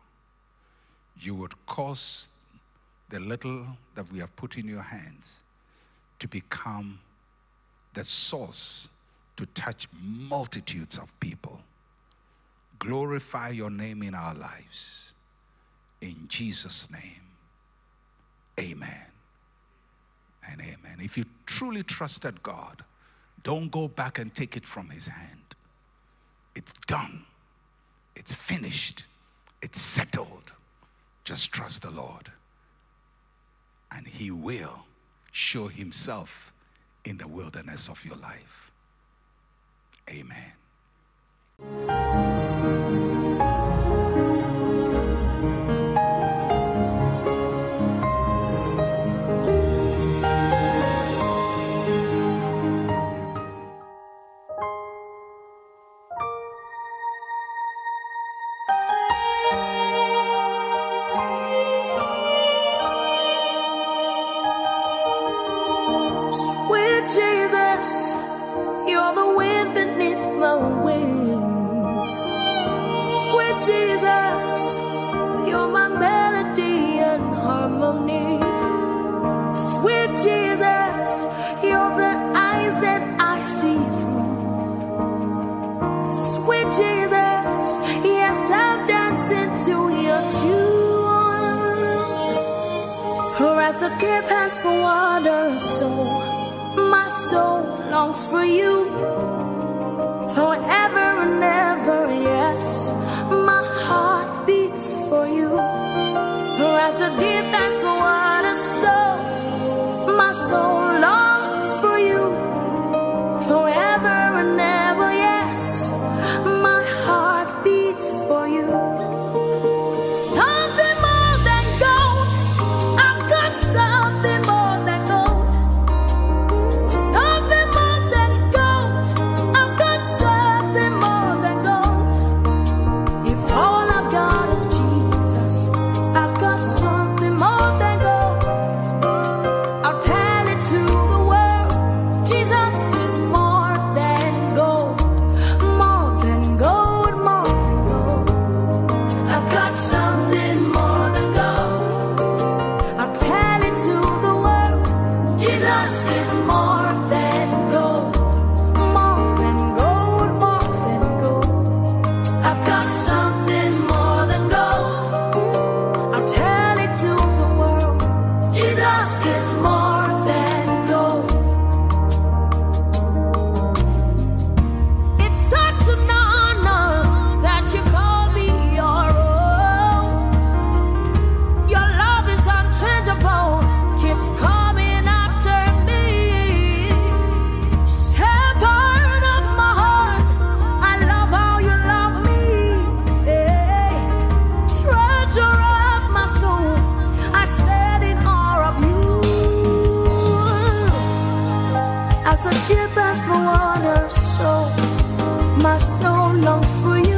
you would cause the little that we have put in your hands to become the source to touch multitudes of people. Glorify your name in our lives. In Jesus' name, amen and amen. If you truly trusted God, don't go back and take it from his hand. It's done, it's finished, it's settled. Just trust the Lord, and he will show himself in the wilderness of your life. Amen thank you as for water, so my soul longs for you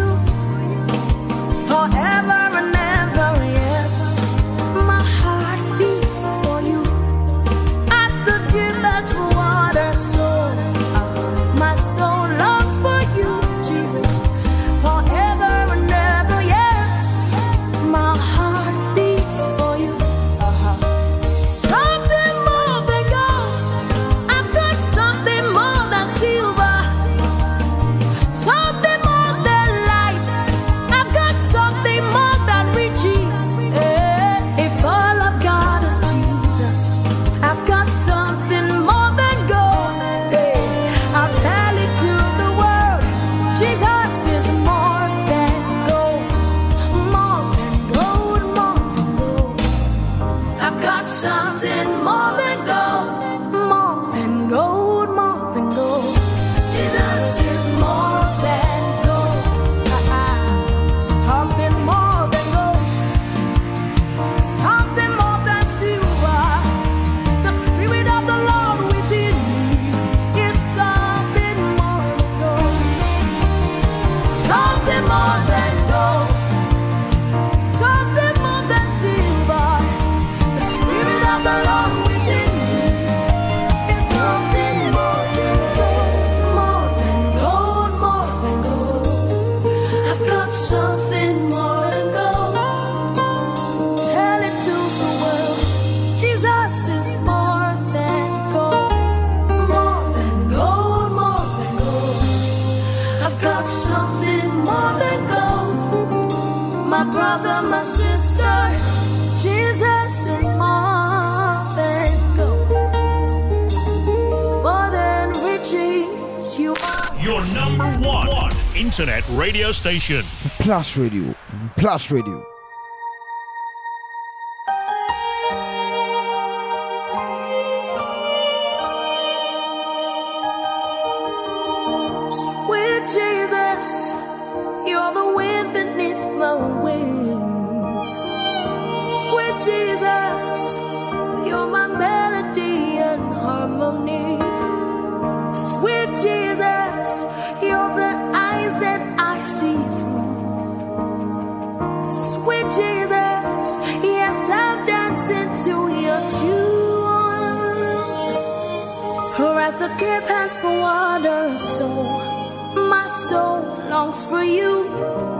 internet radio station. Plus Radio. Plus Radio. Deer pants for water, so my soul longs for you.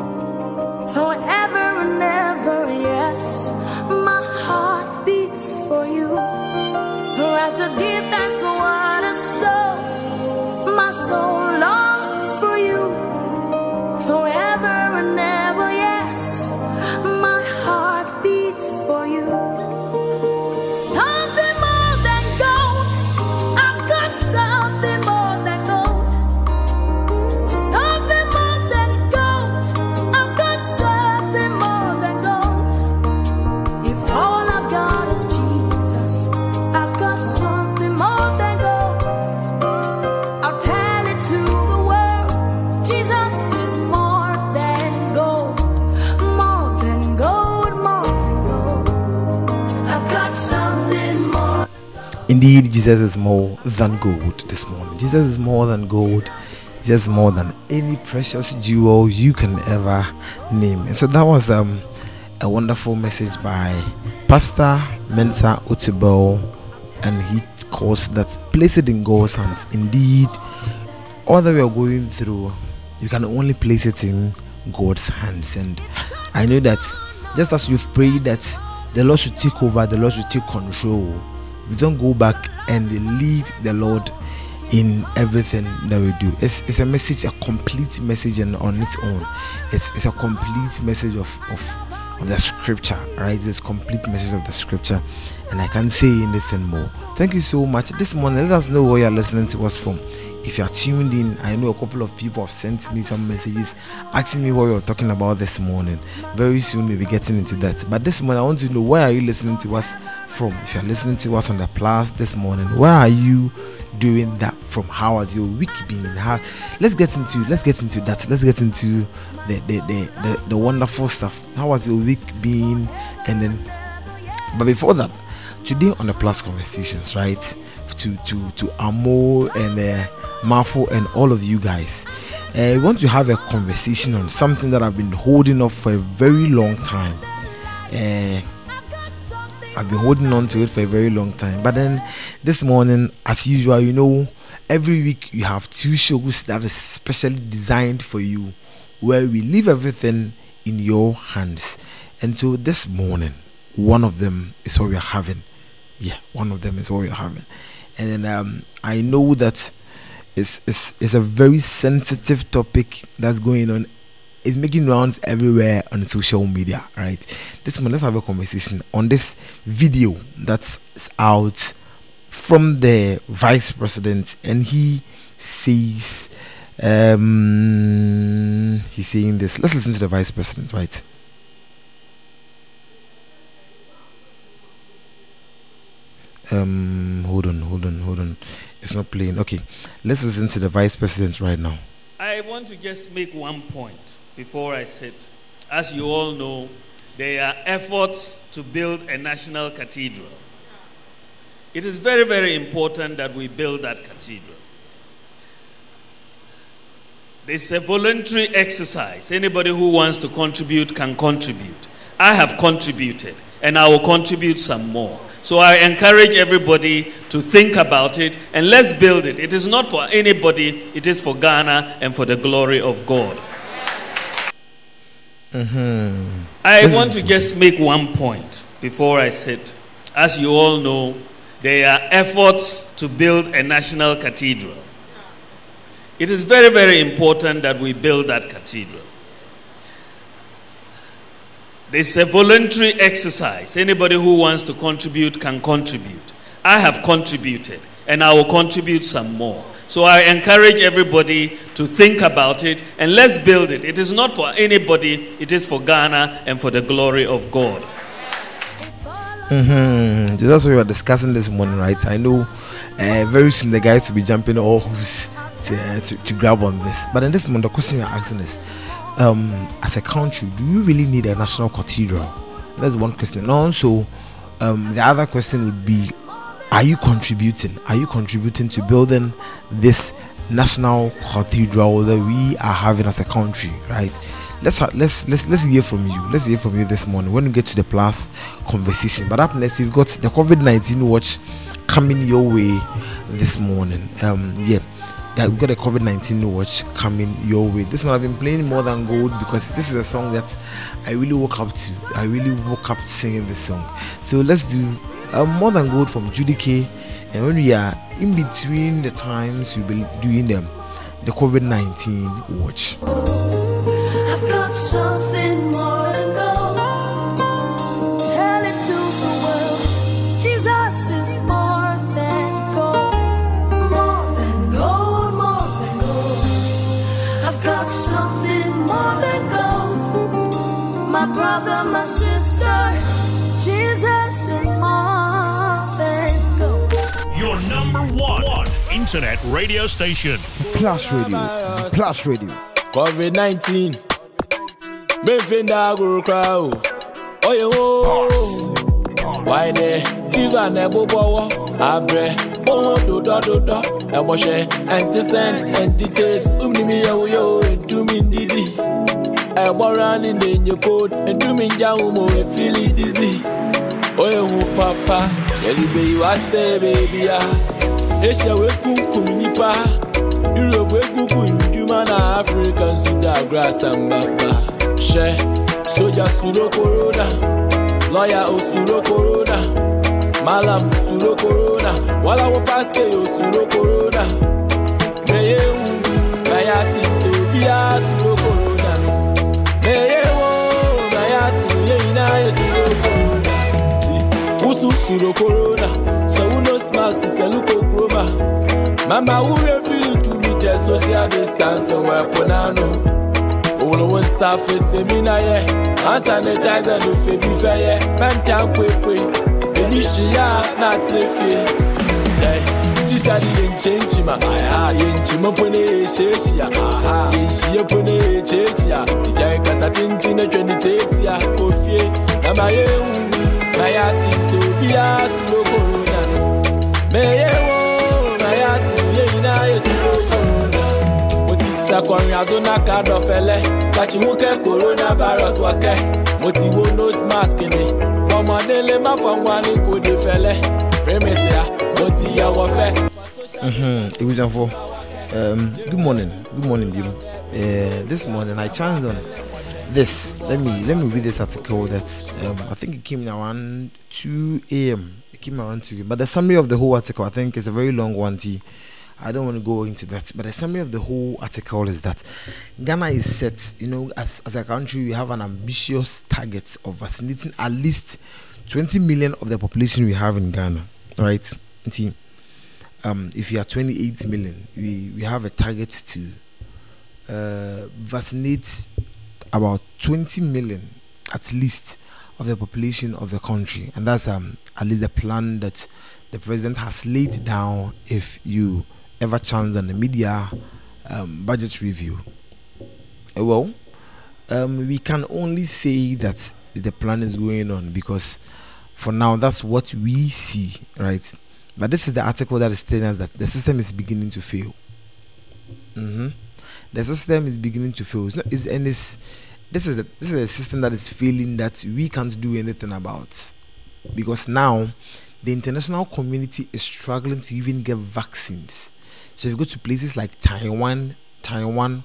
Indeed, Jesus is more than gold this morning. Jesus is more than gold. Jesus is more than any precious jewel you can ever name. And so that was um, a wonderful message by Pastor Mensa Otabil, and he calls that place it in God's hands. Indeed, all that we are going through, you can only place it in God's hands. And I know that just as you've prayed that the Lord should take over, the Lord should take control. We don't go back and lead the Lord in everything that we do. It's, it's a message, a complete message, and on its own, it's, it's a complete message of, of of the scripture, right? This complete message of the scripture, and I can't say anything more. Thank you so much. This morning, let us know where you're listening to us from. If you are tuned in, I know a couple of people have sent me some messages asking me what we were talking about this morning. Very soon we'll be getting into that. But this morning, I want to know where are you listening to us from? If you're listening to us on the plus this morning, where are you doing that from? How has your week been? How let's get into let's get into that. Let's get into the the the, the, the wonderful stuff. How has your week been? And then but before that, today on the Plus Conversations, right? To to to Amo and uh, Marfo and all of you guys, uh, we want to have a conversation on something that I've been holding off for a very long time. Uh, I've been holding on to it for a very long time. But then this morning, as usual, you know, every week you have two shows that is specially designed for you, where we leave everything in your hands. And so this morning, one of them is what we're having. Yeah, one of them is what we're having. And then um, I know that it's, it's, it's a very sensitive topic that's going on is making rounds everywhere on social media, right? This morning, let's have a conversation on this video that's out from the vice president, and he says, um, he's saying this. Let's listen to the vice president, right? Um, hold on, hold on, hold on. It's not playing. Okay, let's listen to the vice president right now. I want to just make one point before I sit. As you all know, there are efforts to build a national cathedral. It is very, very important that we build that cathedral. It's a voluntary exercise. Anybody who wants to contribute can contribute. I have contributed, and I will contribute some more. So I encourage everybody to think about it and let's build it. It is not for anybody, it is for Ghana and for the glory of God. Mm-hmm. I This want to just make one point before I sit. As you all know, there are efforts to build a national cathedral. It is very, very important that we build that cathedral. It's a voluntary exercise. Anybody who wants to contribute can contribute. I have contributed, and I will contribute some more. So I encourage everybody to think about it and let's build it. It is not for anybody, it is for Ghana and for the glory of God. Mm-hmm. What we were discussing this morning, right? I know uh, very soon the guys will be jumping all hoops to, uh, to, to grab on this. But in this moment, the question you're asking is um, as a country, do you really need a national cathedral? That's one question. Also, um, the other question would be are you contributing? Are you contributing to building this national cathedral that we are having as a country, right? Let's ha- let's let's let's hear from you. Let's hear from you this morning when we get to the plus conversation. But up next, we've got the COVID nineteen watch coming your way this morning. Um, yeah, we've got a COVID nineteen watch coming your way. This one I've been playing more than gold because this is a song that I really woke up to. I really woke up singing this song. So let's do uh, more than gold from Judikay. And when we are in between the times, we'll be doing them the COVID nineteen watch. I've got something more than gold. Tell it to the world. Jesus is more than gold. More than gold, more than gold. I've got something more than gold. My brother, my sister. Jesus is. Your number one, one internet radio station. Plus Radio, Plus Radio. COVID 19. Benfinda agro crowd. Oh, yo, oh. Why there? Fever nebo bowo. Oh? Abre. Oh, do do do do. Eboshe. Anti-scent, anti-taste. Umni mi yo yo. Do me didi. Ebora ni denye code. Do me jaumo. E feel dizzy. Oh, yo, papa. Ebube yi wase beebi a Asia wekunkum nnipa Europe wekuku nduma na Africa nso da grass ambaba hwɛ soja suro corona lɔya osuro corona malam suro corona walawo paste osuro corona meye wu na ya tete obiara suro corona no meye. furo corona. So who knows Max is a look of Roma. Mama, who refuse to meet the social distance and wear ponano. Olo wo safe semina ye, unsanitizer no fe bi fe ye, mental pepe, elishia na trefe. Jai. sisa di yenkyenkyima yenkyima po ne yɛhyiahyia yɛnhyia po ne yɛkyɛkyia tigyare kasa tenten atwa ne teetia ofie na ma yɛhu na ya tinto bia sulo corona no meye wo na ya ti ye na ye sulo corona mo ti wo nose mask ni ọmọdé lè má fọwọ́n ní kò dé fẹlẹ pírímìsì à mo ti yàwọ̀ fẹ́. Mm-hmm. Ebujanfo, um, good morning. Good morning, Bim. Uh, this morning I chanced on this. Let me let me read this article that um, I think it came around 2 a.m. It came around 2 a.m. But the summary of the whole article I think is a very long one. T. I don't want to go into that, but the summary of the whole article is that Ghana is set, you know, as, as a country, we have an ambitious target of vaccinating at least 20 million of the population we have in Ghana, right? See, um, if you are 28 million, we, we have a target to uh, vaccinate about 20 million at least of the population of the country, and that's um, at least the plan that the president has laid down. If you ever chance on the media um, budget review, Uh, well, um, we can only say that the plan is going on because for now that's what we see, right? But this is the article that is telling us that the system is beginning to fail. hmm The system is beginning to fail. It's not, it's, and it's, this is a, this is a system that is failing that we can't do anything about because now the international community is struggling to even get vaccines. So if you go to places like Taiwan, Taiwan,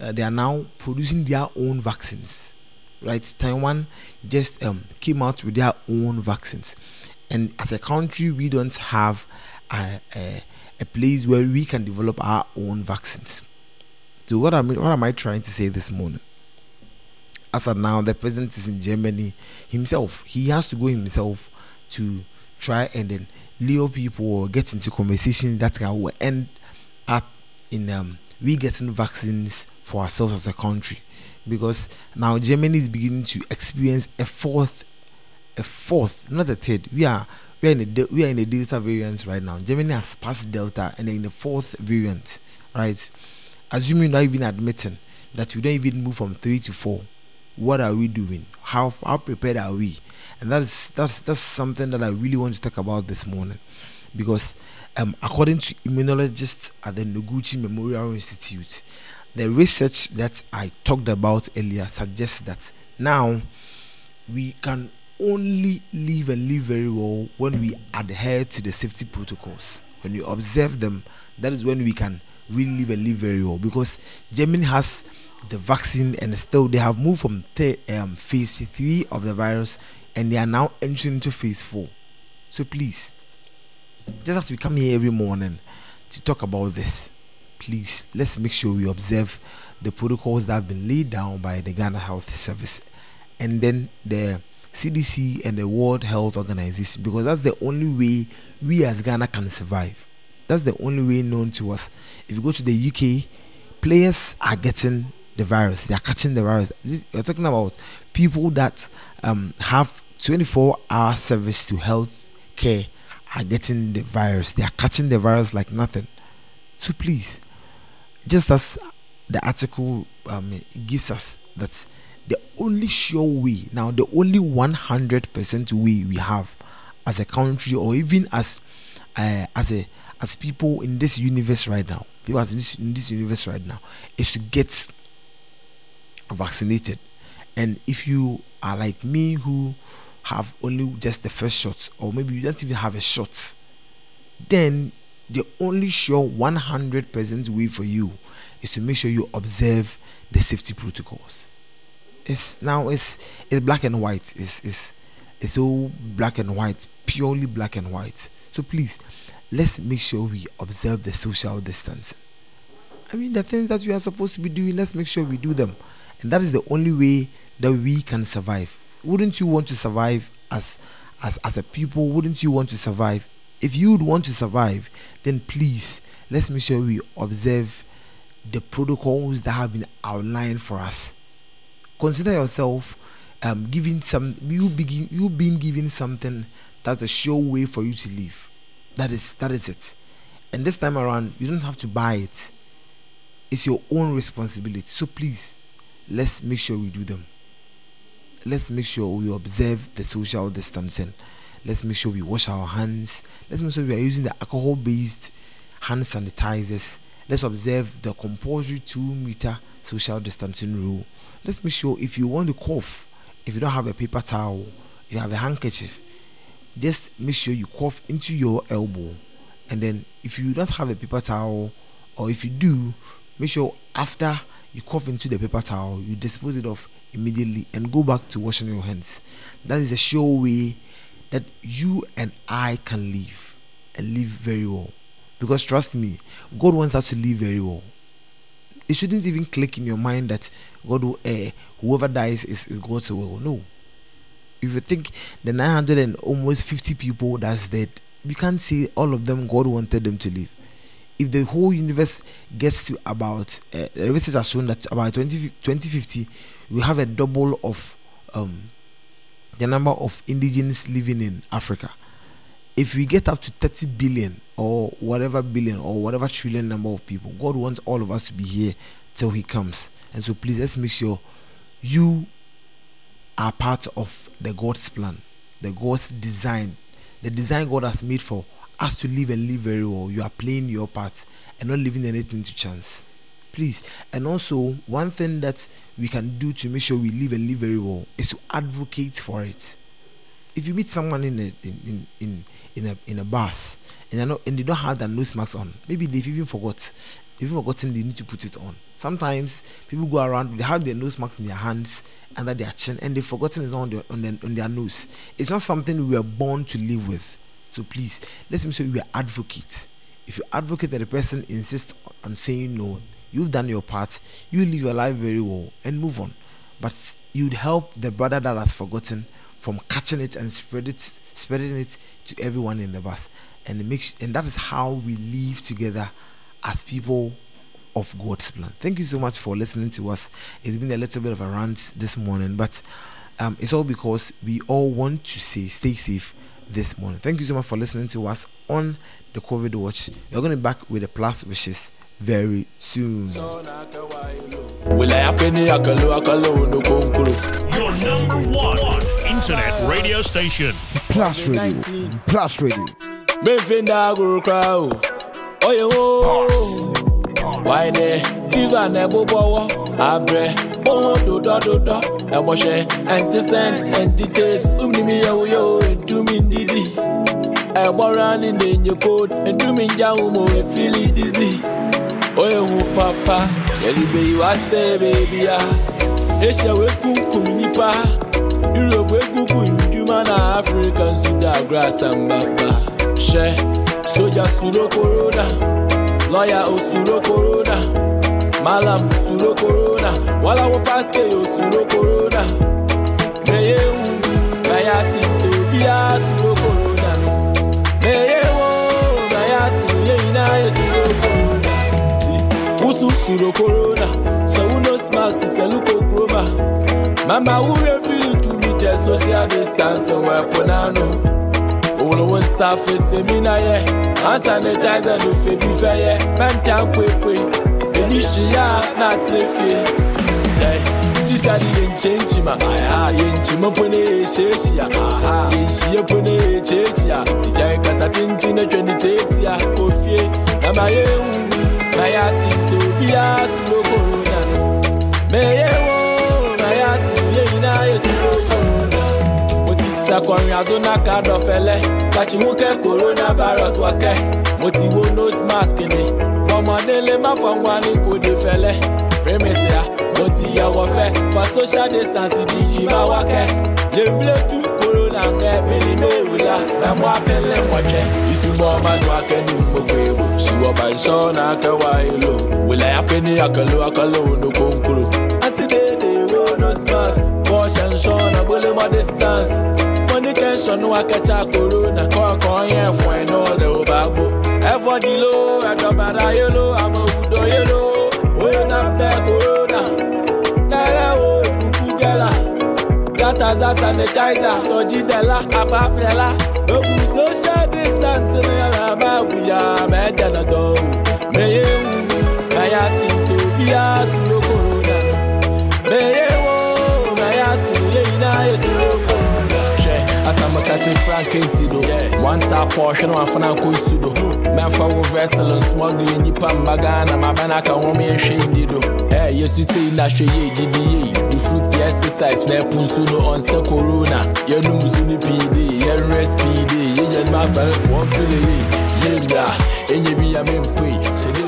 uh, they are now producing their own vaccines. Right? Taiwan just um, came out with their own vaccines, and as a country, we don't have a, a, a place where we can develop our own vaccines. What am I, what am I trying to say this morning? As of now, the president is in Germany himself. He has to go himself to try and then lure people or get into conversation that will end up in um, we getting vaccines for ourselves as a country because now Germany is beginning to experience a fourth, a fourth, not a third. We are we are in de- we are in a Delta variant right now. Germany has passed Delta and in the fourth variant, right? Assuming not even admitting that we don't even move from three to four, what are we doing? How how prepared are we? And that's that's that's something that I really want to talk about this morning, because um, according to immunologists at the Noguchi Memorial Institute, the research that I talked about earlier suggests that now we can only live and live very well when we adhere to the safety protocols. When we observe them, that is when we can really live and live very well. Because Germany has the vaccine and still they have moved from th- um, phase three of the virus and they are now entering into phase four. So please, just as we come here every morning to talk about this, please let's make sure we observe the protocols that have been laid down by the Ghana Health Service and then the CDC and the World Health Organization because that's the only way we as Ghana can survive. That's the only way known to us. If you go to the UK, players are getting the virus, they are catching the virus. This, we're talking about people that um, have 24 hour service to health care are getting the virus, they are catching the virus like nothing. So please, just as the article um, gives us that the only sure way now the only 100% way we have as a country or even as uh, as a as people in this universe right now people as in this, in this universe right now is to get vaccinated and if you are like me who have only just the first shot or maybe you don't even have a shot then the only sure 100% way for you is to make sure you observe the safety protocols. It's now it's it's black and white. It's it's it's all black and white, purely black and white. So please, let's make sure we observe the social distancing. I mean, the things that we are supposed to be doing, let's make sure we do them, and that is the only way that we can survive. Wouldn't you want to survive as as as a people? Wouldn't you want to survive? If you would want to survive, then please let's make sure we observe the protocols that have been outlined for us. Consider yourself um, giving some you begin you being given something that's a sure way for you to live. That is that is it. And this time around, you don't have to buy it. It's your own responsibility. So please, let's make sure we do them. let's make sure we observe the social distancing. Let's make sure we wash our hands. Let's make sure we are using the alcohol based hand sanitizers. Let's observe the compulsory two meter social distancing rule. Let's make sure if you want to cough, if you don't have a paper towel, you have a handkerchief, just make sure you cough into your elbow. And then if you don't have a paper towel, or if you do, make sure after you cough into the paper towel, you dispose it off immediately and go back to washing your hands. That is a sure way that you and I can live and live very well. Because trust me, God wants us to live very well. It shouldn't even click in your mind that God, will, uh, whoever dies is, is God's will. No. If you think the 900 and almost 50 people that's dead, you can't say all of them God wanted them to live. If the whole universe gets to about, uh, research has shown that about 20, 2050, we have a double of um, the number of indigenous living in Africa. If we get up to 30 billion or whatever billion or whatever trillion number of people, God wants all of us to be here till He comes. And so please let's make sure you are part of the God's plan, the God's design, the design God has made for us to live and live very well. You are playing your part and not leaving anything to chance. Please. And also, one thing that we can do to make sure we live and live very well is to advocate for it. If you meet someone in a in in in, a in a bus and they not and they don't have their nose mask on, maybe they've even forgot. They've even forgotten they need to put it on. Sometimes people go around, they have their nose marks in their hands under their chin, and they've forgotten it's on their, on their on their nose. It's not something we were born to live with. So please, let's make sure we are advocates. If you advocate that the person insists on saying no, you've done your part. You live your life very well and move on. But you'd help the brother that has forgotten from catching it and spread it, spreading it to everyone in the bus. And it makes and that is how we live together as people of God's plan. Thank you so much for listening to us. It's been a little bit of a rant this morning, but um, it's all because we all want to say stay safe this morning. Thank you so much for listening to us on the COVID Watch. We're going to be back with the plus wishes very soon. Your number one internet radio station. Plus radio. Plus radio. Benfinda agro crowd. Oye wo. Why ne? Fever ne bobo Abre. Oh do do do do. Eboshe. Anti scent. Anti taste. Umni mi yo yo. Entu mi ndidi. Ebora ni nenye code. Entu mi njahumo. E feel dizzy. Oye hu papa. Yeli be you I say baby ya. Esha we kunkum nipa. Europe we kuku nduma na African Sudan grass and baba. She soja suro corona. lawyer oh, osuro corona. Malam suro corona. Walawo oh, pastor osuro corona. Meye wu maya ti tobia suro corona. Meye wo maya ti yeyina esuro corona. Ti wusu suro corona. Sewunos max seluko kroma. Mama wure fili to meet social distance wepon ano wolowo sa fèsì mi náà yẹ hand sanitizer ló fè mí fẹ́ yẹ mẹ́ta ń pèpè èyí ṣì yá náà ti lè fi jẹ sísá ni yẹn jẹ́ǹjì mà yẹn jì mọ́ pọ́nẹ́ èṣèṣì à yẹn ṣì yẹ pọ́nẹ́ èṣèṣì à tìjà ìkàsá tìǹtì náà twẹ́ni tètè à kò fie nàbàyẹ̀ ń wù náyà tìǹtì òbí à sùn lókòrò náà mẹ́yẹ̀ wù. Ti sakọrin azonaka dọfẹlẹ kàchíwúkẹ coronavirus wákẹ mo ti wo nose mask ni. Ọmọdé lè má fọwọ́n ní kò dé fẹlẹ à mo ti yàwọ̀ fẹ́. For social distance ìdíjì bá wákẹ́. Lèwúlẹ̀ tú corona ń gẹ́ bẹ́ẹ̀ni mẹ́wùlá mẹ́mú abẹ́lẹ̀ mọ̀jẹ́. Ìsúnmọ́ ọmọdún akẹ́ni gbogbo èrò. Ṣìwọ̀bà ìṣọ́ náà kẹwàá èlò. Wìlẹ̀ akẹ́ni akẹ́lò akẹ́lò onókòǹkòrò àti déédéé wo nose mask? And show na gbólé mọ́ distance money tension wa kẹta corona. Kọ̀ọ̀kan yẹn fún ẹ̀ náà lè ó bá gbó ẹ̀fọ́ di ló ẹ̀dọ̀bàdà yé ló àmọ́ òwúdọ̀ yé ló oyè náà bẹ́ corona. Lẹ́rẹ̀ o kúkú gẹ́la gataza sanitizer tọ́jú dẹ́la àpapẹ̀lá òkú social distance ní ẹ̀rọ àmàwùyà mẹ́ẹ̀dẹ̀nà dọ̀wù mẹ́yẹ̀ wù mẹ́yà tìǹtò bíyà sùn ló corona. Mẹ́yẹ̀ vacancy do one tap hwɛ no amfa no ankɔ nsu do mɛmfa wo vessel nsmɔgle nnipa mma ghana maba no aka ho meyɛhwɛ nni do ɛ yɛsu tei na hwɛ yei didi yei the fruit exercise na ɛpo nsu no ɔnsɛ corona. Yɛnom nsu no pii de yɛnwerɛ speed yɛnyɛ no mafɛmfoɔ mfele yei yɛmmra ɛnyɛ bi a mempoi hyɛ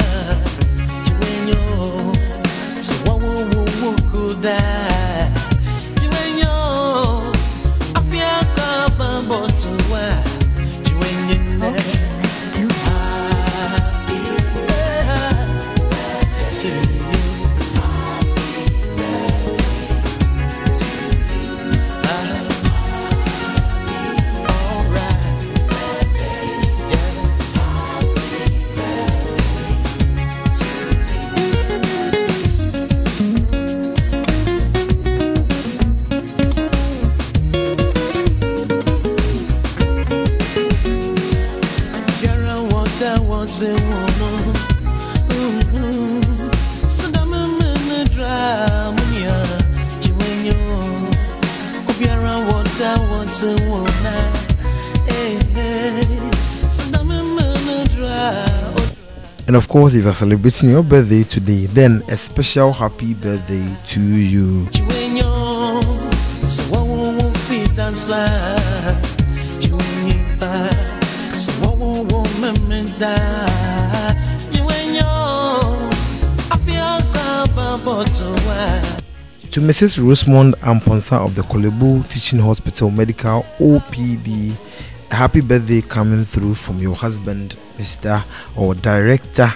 And of course, if you're celebrating your birthday today, then a special happy birthday to you. Chiwenyo, so what will fit dancer? Chiwenyo, so what will memenda? Chiwenyo, I feel kaba. To Mrs. Rosemond Amponsa of the Korle Bu Teaching Hospital Medical OPD, happy birthday coming through from your husband, Mr. or Director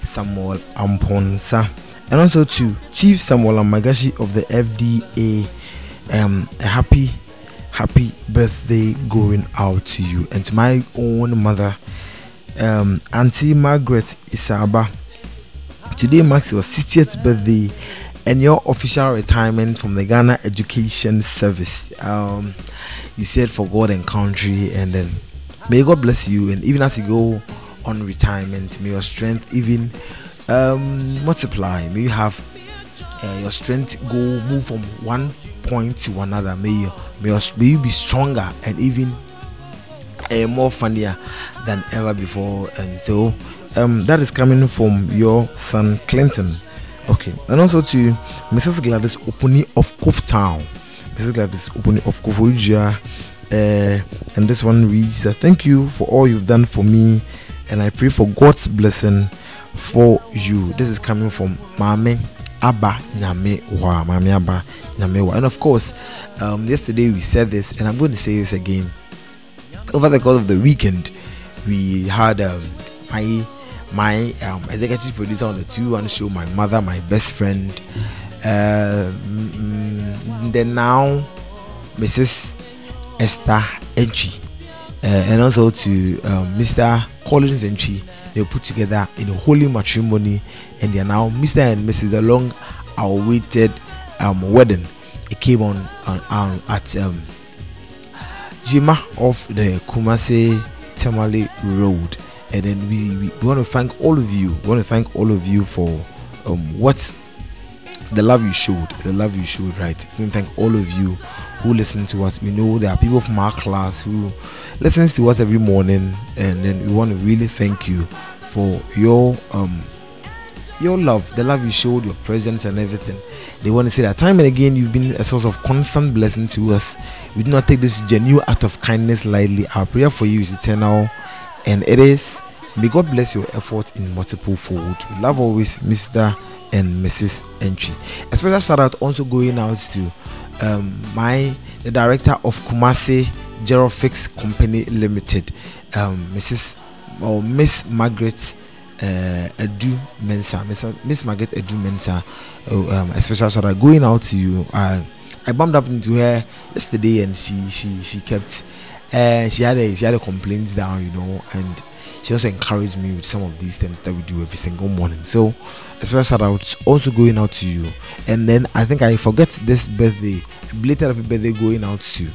Samuel Amponsa. And also to Chief Samuel Amagashi of the FDA, um, a happy, happy birthday going out to you. And to my own mother, um, Auntie Margaret Isaba. Today marks your 60th birthday and your official retirement from the Ghana Education Service. Um, you said for God and country, and then may God bless you. And even as you go on retirement, may your strength even um, multiply. May you have uh, your strength go move from one point to another. May you, may, your, may you be stronger and even uh, more funnier than ever before. And so um, that is coming from your son Clinton. Okay, and also to Mrs. Gladys Opuni of Cove Town. Mrs. Gladys Opuni of Koforidua. Uh, and this one reads that thank you for all you've done for me, and I pray for God's blessing for you. This is coming from Mame Abba Nyame Wa. Mame Abba Nyame Wa. And of course, um, yesterday we said this, and I'm going to say this again over the course of the weekend, we had um, my my um, executive producer on the two one show, my mother, my best friend, uh, mm, mm, then now Mrs. Esther Entry, uh, and also to um, Mr. Collins Entry. They put together in a holy matrimony, and they are now Mr. and Mrs. The long awaited um, wedding. It came on, on, on at um, Jima of the Kumasi Tamale Road. And then we, we, we want to thank all of you. We want to thank all of you for um, what the love you showed. The love you showed, right? We want to thank all of you who listen to us. We know there are people from our class who listens to us every morning, and then we want to really thank you for your um your love, the love you showed, your presence, and everything. They want to say that time and again you've been a source of constant blessing to us. We do not take this genuine act of kindness lightly. Our prayer for you is eternal, and it is May God bless your effort in multiple fold. We love always Mr. and Mrs. Entry. A special shout out also going out to um, my the director of Kumasi Gerofix Company Limited, um, Mrs. or Miss Margaret uh, Edu Mensa, Miss, Margaret Edu Mensa. Oh, um, a special shout out going out to you. Uh, I bumped up into her yesterday and she she she kept uh, she had a she had a complaints down, you know, and she also encouraged me with some of these things that we do every single morning. So, a special shout out also going out to you. And then I think I forget this birthday, belated happy birthday going out to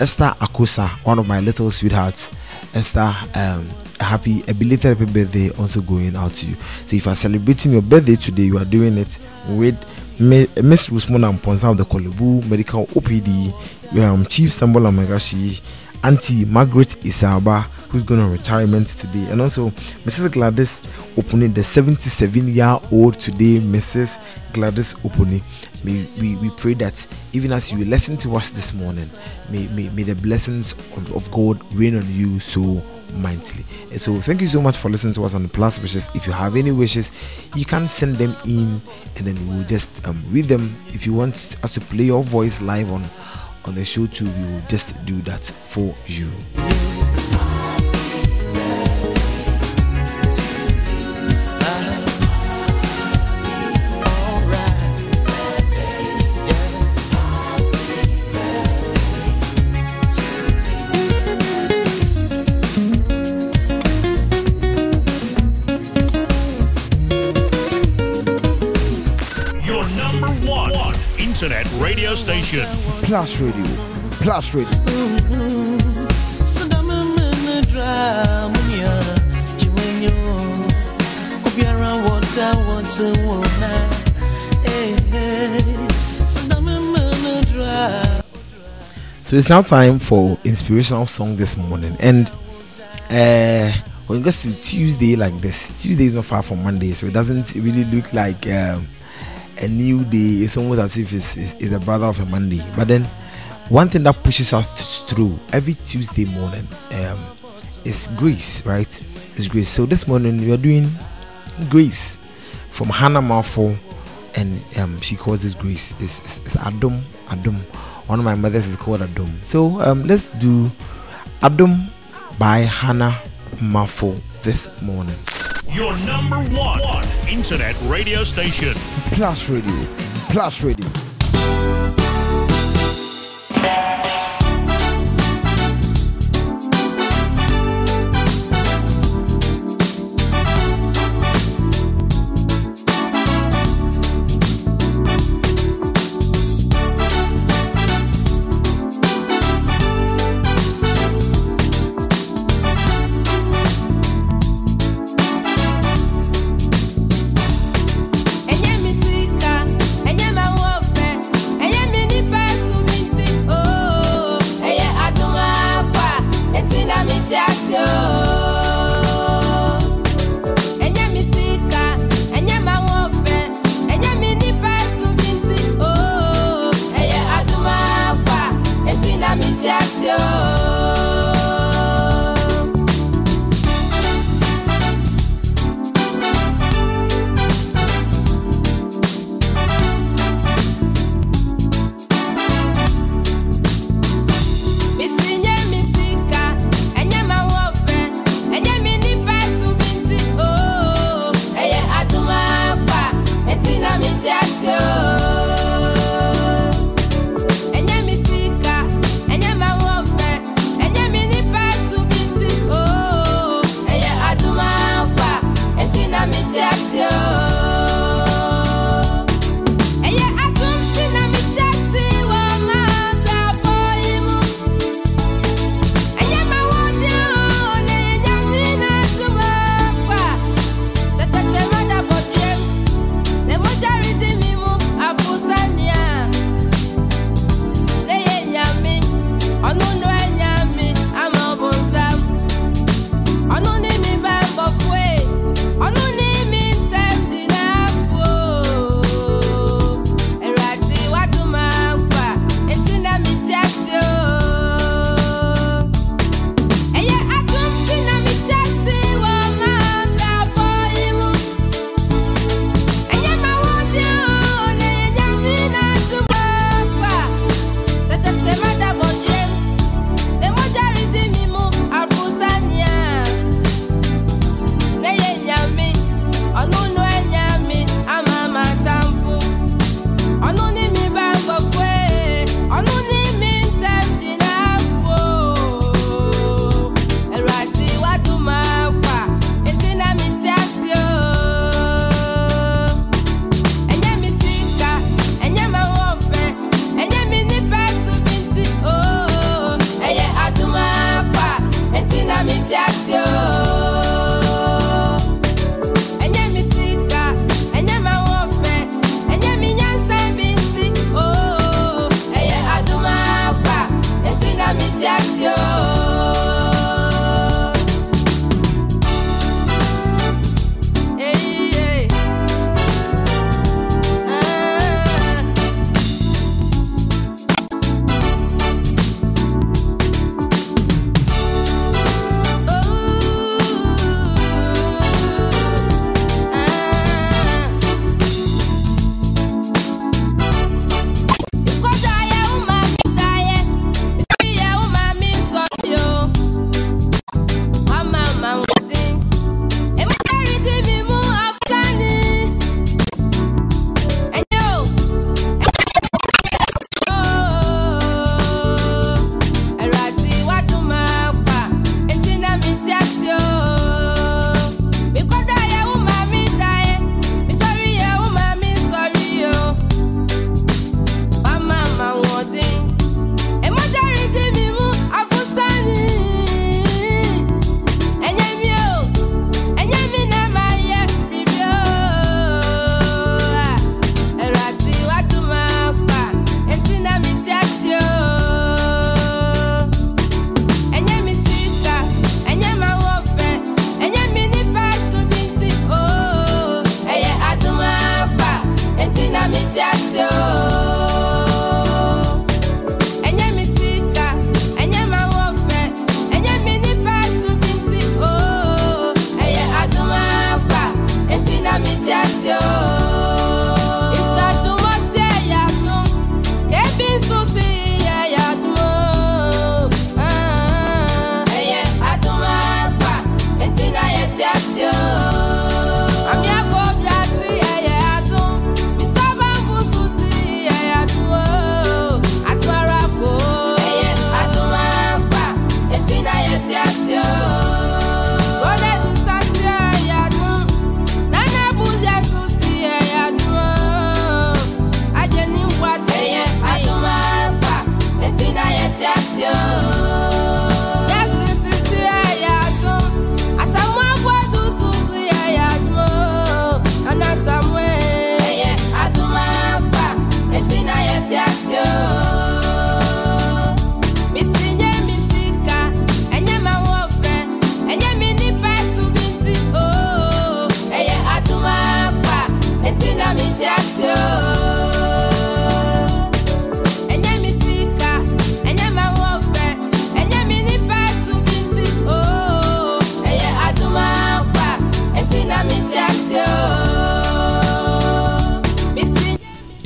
Esther Akosa, one of my little sweethearts. Esther, um, happy a belated happy birthday also going out to you. So if you're celebrating your birthday today, you are doing it with Mi- Miss Rusmona Mponsa of the Korle Bu Medical OPD, um, Chief Sambola Megashi, Auntie Margaret Isaba, who's going on retirement today, and also Mrs. Gladys Opuni, the 77 year old today, Mrs. Gladys Opuni. May we, we pray that even as you listen to us this morning, may, may, may the blessings of, of God rain on you so mightily. And so thank you so much for listening to us on the plus wishes. If you have any wishes, you can send them in and then we'll just um, read them. If you want us to play your voice live on on the show too, we will just do that for you. Radio station. Plus Radio, Plus Radio. So it's now time for inspirational song this morning, and uh, when it goes to Tuesday like this, Tuesday is not far from Monday, so it doesn't really look like um, a new day. It's almost as if it's, it's, it's the brother of a Monday. But then, one thing that pushes us through every Tuesday morning um, is grace, right? It's grace. So this morning we are doing grace from Hannah Marfo, and um, she calls this grace. It's, it's, it's Adom Adom. One of my mothers is called Adom. So um, let's do Adom by Hannah Marfo this morning. Your number one, one internet radio station. Plus Radio, Plus Radio.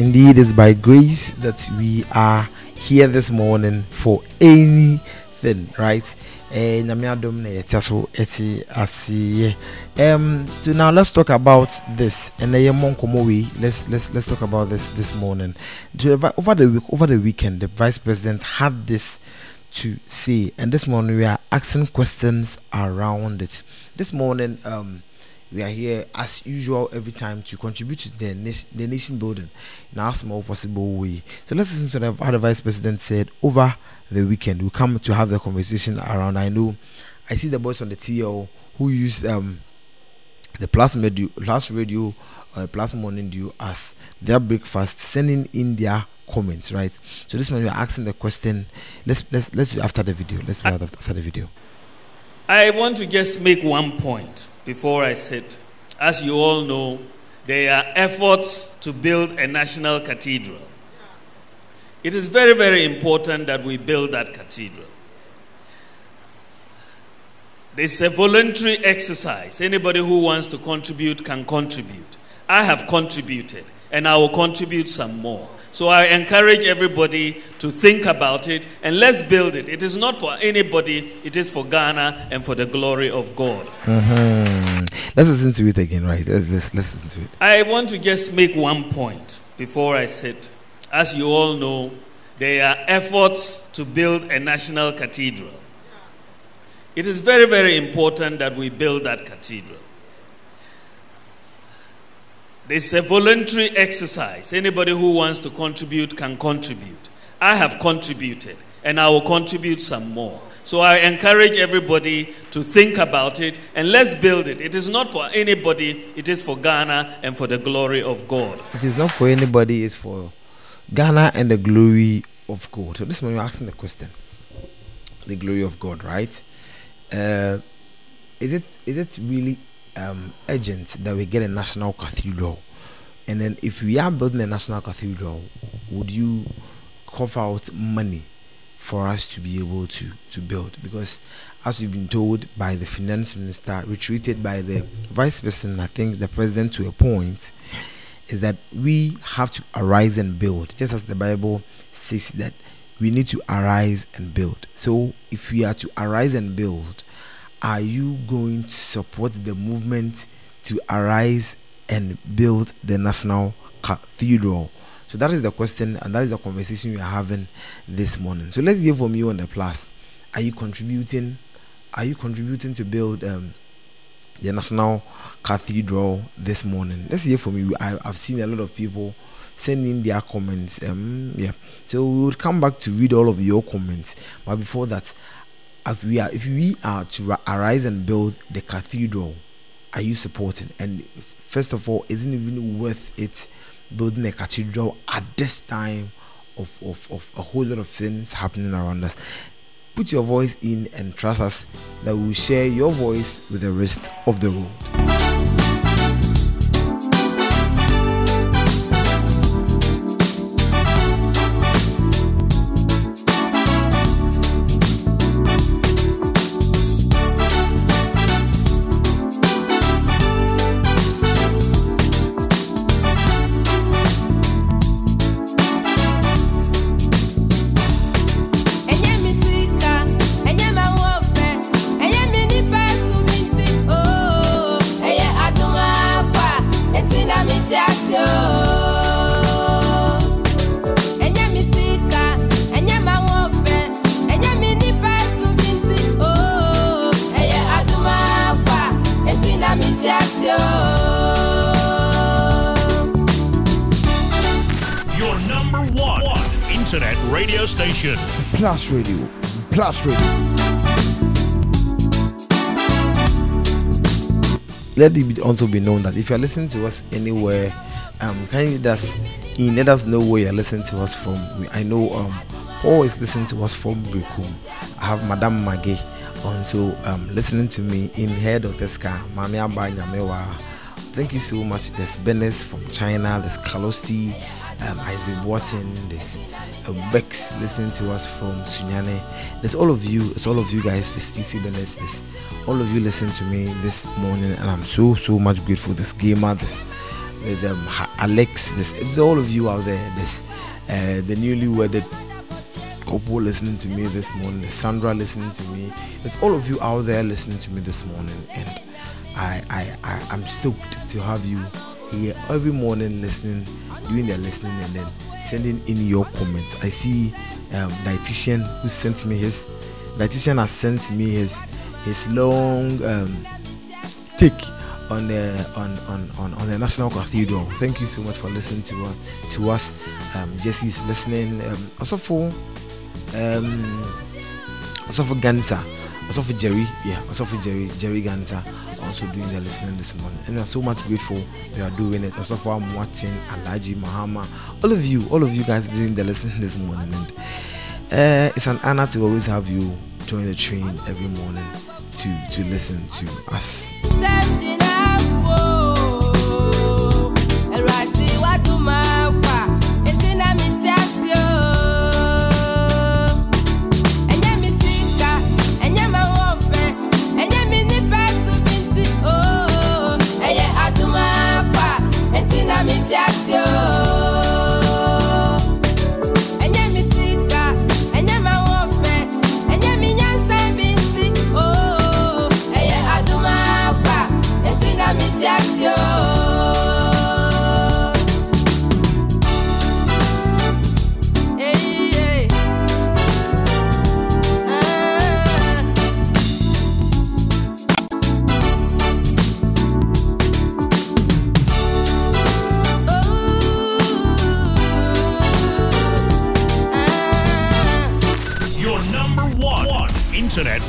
Indeed, it's by grace that we are here this morning for anything, right? Eh, aseɛ. Um, so now let's talk about this. And. Let's let's let's talk about this this morning. Over the week, over the weekend, the vice president had this to say, and this morning we are asking questions around it. This morning, um, we are here as usual every time to contribute to the nation, the nation building in our small possible way. So let's listen to the, how the vice president said over the weekend. We come to have the conversation around. I know, I see the boys on the TL who use um the plus radio, plus radio, uh, plus morning dew as their breakfast, sending in their comments, right? So this morning we are asking the question. Let's let's let's do it after the video. Let's do after the video. I want to just make one point before I sit. As you all know, there are efforts to build a national cathedral. It is very, very important that we build that cathedral. This is a voluntary exercise. Anybody who wants to contribute can contribute. I have contributed, and I will contribute some more. So I encourage everybody to think about it and let's build it. It is not for anybody, it is for Ghana and for the glory of God. Mhm. Let's listen to it again, right? Let's, let's let's listen to it. I want to just make one point before I sit. As you all know, there are efforts to build a national cathedral. It is very, very important that we build that cathedral. This is a voluntary exercise. Anybody who wants to contribute can contribute. I have contributed, and I will contribute some more. So I encourage everybody to think about it and let's build it. It is not for anybody, it is for Ghana and for the glory of God. It is not for anybody, it's for Ghana and the glory of God. So this morning you're asking the question. The glory of God, right? Uh, is it is it really um, urgent that we get a national cathedral? And then if we are building a national cathedral, would you cough out money for us to be able to to build? Because as we've been told by the finance minister, retreated by the vice president, I think the president to a point, is that we have to arise and build, just as the Bible says that we need to arise and build. So, if we are to arise and build, are you going to support the movement to arise and build the national cathedral? So, that is the question, and that is the conversation we are having this morning. So, let's hear from you on the plus. Are you contributing? Are you contributing to build um, the National Cathedral this morning. Let's hear from you. I, I've seen a lot of people sending their comments. Um, yeah, so we will come back to read all of your comments. But before that, if we are if we are to ri- arise and build the cathedral, are you supporting? And first of all, isn't it even worth it building a cathedral at this time of, of, of a whole lot of things happening around us? Put your voice in and trust us that we will share your voice with the rest of the road. Internet radio station. Plus Radio. Plus Radio. Let it also be known that if you are listening to us anywhere, um, can you us in let us know where you're listening to us from. I know um, Paul is listening to us from Berekum. I have Madame Maggie also um, listening to me in head of this car. Mami Aba Nyamewa. Thank you so much. There's Benes from China. There's Kalosti, um, Isaac Watson. There's uh, Bex listening to us from Sunyani. There's all of you. It's all of you guys. This EC Benes. This all of you listen to me this morning, and I'm so so much grateful. This gamer. This there's um, Alex. This it's all of you out there. This uh, the newly wedded couple listening to me this morning. Sandra listening to me. There's all of you out there listening to me this morning, and I, I, I I'm stoked to have you here every morning listening, doing their listening, and then sending in your comments. I see um, dietitian who sent me his dietitian has sent me his his long um, take on the on, on, on, on the National Cathedral. Thank you so much for listening to uh, to us. Um, Jesse's listening. Um, also for um, also for Gansa, also for Jerry, yeah, also for Jerry, Jerry Gansa, also doing the listening this morning. And we are so much grateful you are doing it. Also for Martin, Alaji, Mahama, all of you, all of you guys doing the listening this morning. And uh, it's an honor to always have you join the train every morning to to listen to us.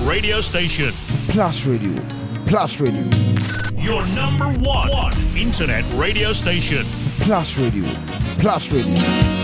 Radio station. Plus Radio, Plus Radio, Your number one, one internet radio station. Plus Radio, Plus Radio.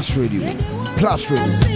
Plus Radio. Plus Radio.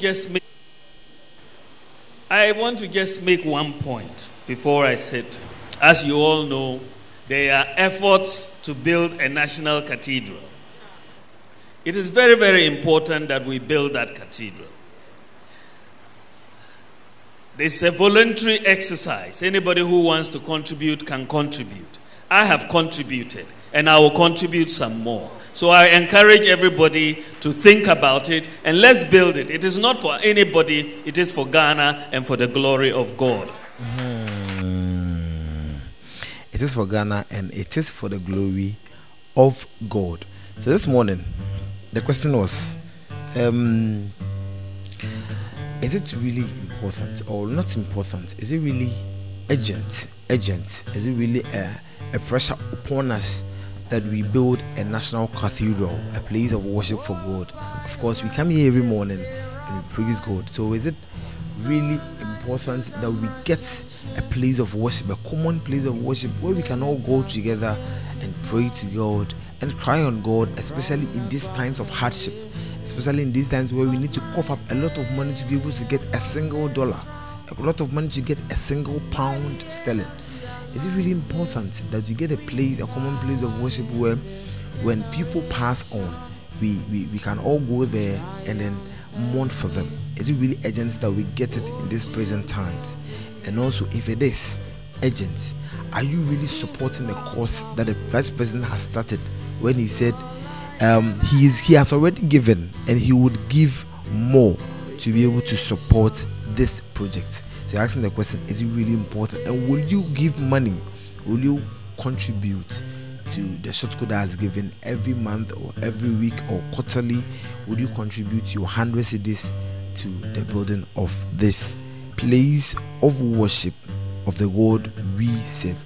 Just make I want to just make one point before I said, as you all know, there are efforts to build a national cathedral. It is very, very important that we build that cathedral. Is a voluntary exercise. Anybody who wants to contribute can contribute. I have contributed, and I will contribute some more. So I encourage everybody to think about it and let's build it. It is not for anybody, it is for Ghana and for the glory of God. It is for Ghana and it is for the glory of God. So this morning, the question was um, Is it really important or not important? Is it really urgent? Urgent? Is it really a, a pressure upon us that we build a national cathedral, a place of worship for God? Of course, we come here every morning and we praise God. So is it really important that we get a place of worship, a common place of worship where we can all go together and pray to God and cry on God, especially in these times of hardship, especially in these times where we need to cough up a lot of money to be able to get a single dollar, a lot of money to get a single pound sterling. Is it really important that you get a place, a common place of worship where when people pass on, we, we, we can all go there and then mourn for them? Is it really urgent that we get it in these present times? And also, if it is urgent, are you really supporting the cause that the vice president has started when he said um, he is he has already given and he would give more to be able to support this project? So you're asking the question: Is it really important? And will you give money? Will you contribute to the short code that is given every month or every week or quarterly? Would you contribute your hundred cedis to the building of this place of worship of the God we serve?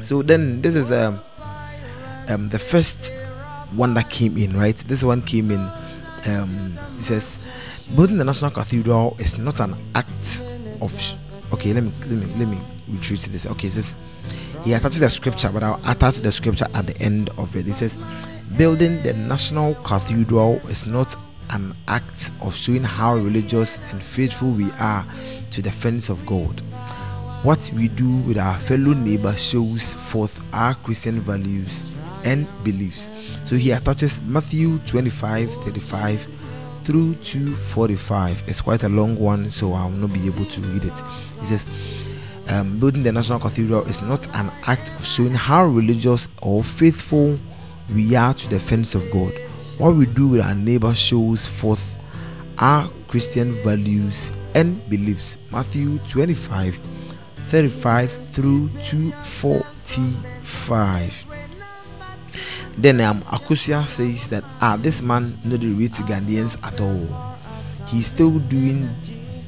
So then this is um, um the first one that came in, right? This one came in. Um, it says, building the national cathedral is not an act of. Okay, let me let me let me retreat to this. Okay, says he attached the scripture, but I'll attach the scripture at the end of it. It says, building the national cathedral is not an act of showing how religious and faithful we are to the friends of God. What we do with our fellow neighbor shows forth our Christian values and beliefs. So he attaches Matthew 25 35 through to 45. It's quite a long one, so I will not be able to read it. He says, um, Building the National Cathedral is not an act of showing how religious or faithful we are to the friends of God. What we do with our neighbor shows forth our Christian values and beliefs. Matthew 25 35 through to 45. Then um, Akusia says that ah, this man not the rate Ghanaians at all. He's still doing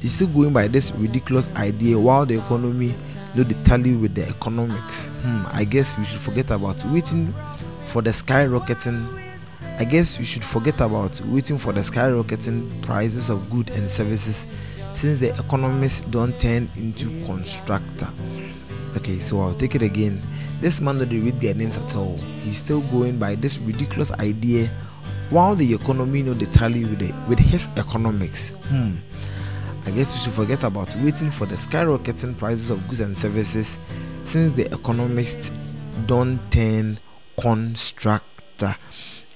They're still going by this ridiculous idea while the economy no they tally with the economics. Hmm, I guess we should forget about waiting for the skyrocketing. I guess we should forget about waiting for the skyrocketing prices of goods and services since the economists don't turn into constructor. Okay, so I'll take it again. This man doesn't read guidance at all. He's still going by this ridiculous idea while the economy know the tally with it with his economics. Hmm. I guess we should forget about waiting for the skyrocketing prices of goods and services since the economists don't turn constructor.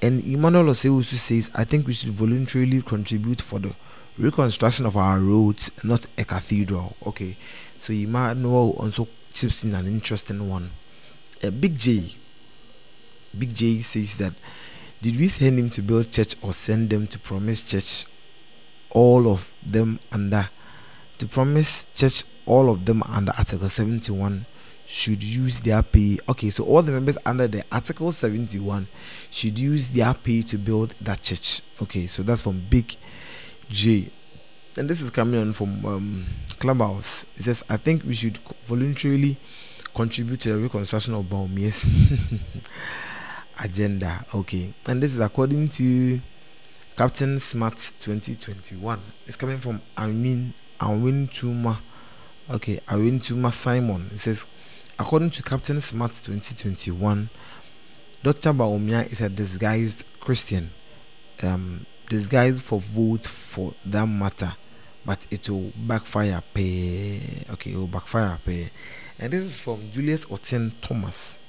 And Emmanuel Osewusu says, I think we should voluntarily contribute for the reconstruction of our roads, not a cathedral. Okay, so Emmanuel also chips in an interesting one. Uh, Big J, Big J says that did we send him to build church or send them to promise church all of them under to promise church all of them under Article 71 should use their pay. Okay, so all the members under the Article 71 should use their pay to build that church. Okay, so that's from Big J. And this is coming on from um, Clubhouse. It says, I think we should voluntarily contribute to the reconstruction of Bawumia's agenda. Okay, and this is according to Captain Smart 2021. It's coming from Amin Awin Tuma. Okay, Awin Tuma Simon. It says, according to Captain Smart 2021, Dr. Bawumia is a disguised Christian, um, disguised for vote for that matter, but it will backfire. Pay. Okay, it will backfire. Pay. And this is from Julius Otin Thomas,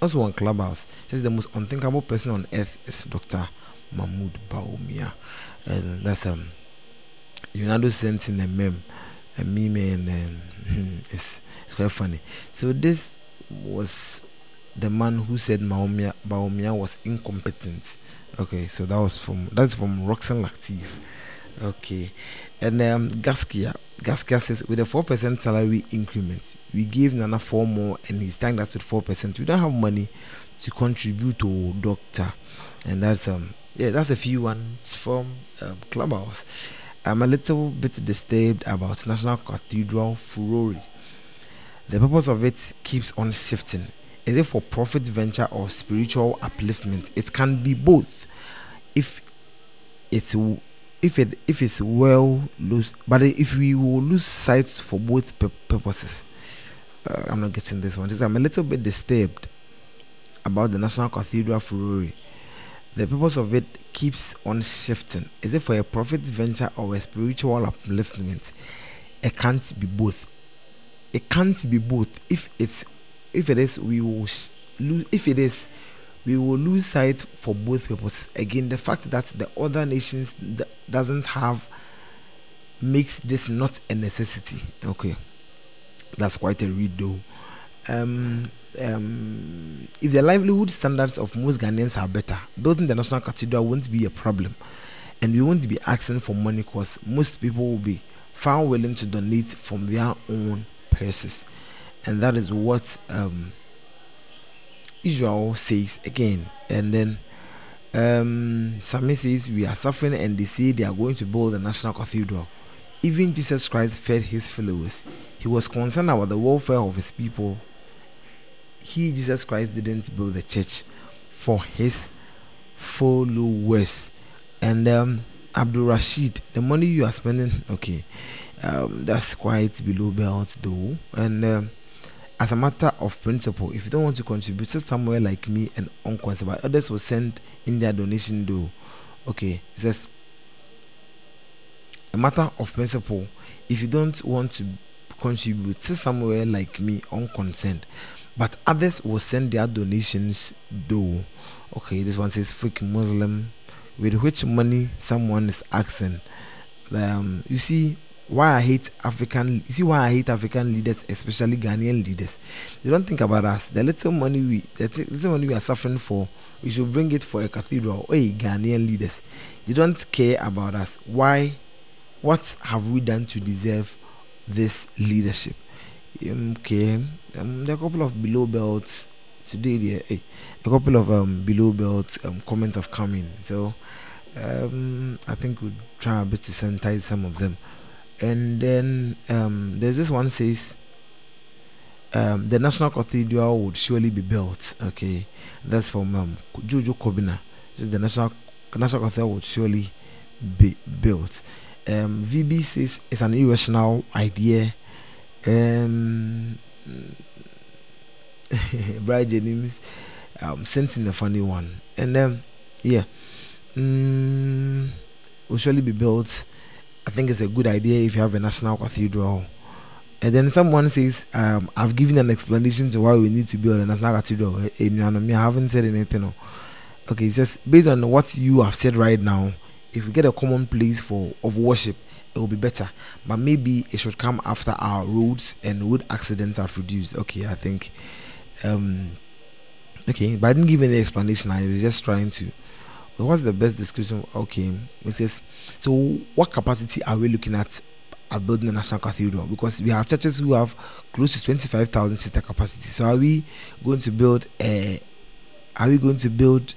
also on Clubhouse. Says the most unthinkable person on earth is Dr. Mahmoud Bawumia. And that's um Leonardo sent in a meme, a meme, and um, it's it's quite funny. So this was the man who said Bawumia, Bawumia was incompetent. Okay, so that was from that's from Roxanne Latif. Okay, and um, Gaskia Gaskia says with a four percent salary increment, we gave Nana four more, and he's tagged us with four percent. We don't have money to contribute to doctor, and that's um yeah that's a few ones from um, Clubhouse. I'm a little bit disturbed about National Cathedral furore. The purpose of it keeps on shifting. Is it for profit venture or spiritual upliftment? It can be both. If it's if it if it's well lose, but if we will lose sight for both pur- purposes, uh, I'm not getting this one. I'm a little bit disturbed about the National Cathedral furore. The purpose of it keeps on shifting. Is it for a profit venture or a spiritual upliftment? It can't be both. It can't be both. If it's if it is, we will lose. If it is, we will lose sight for both purposes. Again, the fact that the other nations doesn't have makes this not a necessity. Okay, that's quite a read though. Um, um, if the livelihood standards of most Ghanaians are better, building the National Cathedral won't be a problem. And we won't be asking for money because most people will be far willing to donate from their own purses. And that is what um, Israel says again. And then um, Sami says, We are suffering, and they say they are going to build the National Cathedral. Even Jesus Christ fed his followers. He was concerned about the welfare of his people he jesus christ didn't build the church for his followers and um abdul rashid the money you are spending okay um, that's quite below belt though and um, as a matter of principle if you don't want to contribute to somewhere like me and but others will send in their donation though okay it says a matter of principle if you don't want to contribute to somewhere like me unconcerned but others will send their donations though. Okay, this one says fake Muslim, with which money someone is asking. Um, you see why I hate African. You see why I hate African leaders, especially Ghanaian leaders. They don't think about us. The little money we, the little money we are suffering for, we should bring it for a cathedral. Hey, Ghanaian leaders, they don't care about us. Why? What have we done to deserve this leadership? Okay, um, there are a couple of below belts today. There, hey, a couple of um below belts um comments have come in. So, um, I think we'll try our best to sanitize some of them. And then um, there's this one says um, the National Cathedral would surely be built. Okay, that's from um, Kobina. Says the National National Cathedral would surely be built. Um, VB says it's an irrational idea. Um, Brian Jennings um, sent in a funny one, and then yeah, mm, will surely be built. I think it's a good idea if you have a national cathedral. And then someone says, um, I've given an explanation to why we need to build a national cathedral. Eh, eh, I haven't said anything. Okay, it says based on what you have said right now, if we get a common place for of worship, it will be better. But maybe it should come after our roads and road accidents are reduced. Okay, I think. Um, okay, but I didn't give any explanation. I was just trying to what's the best description? Okay, it says, so what capacity are we looking at at building a national cathedral? Because we have churches who have close to 25,000 seater capacity. So are we going to build a, are we going to build,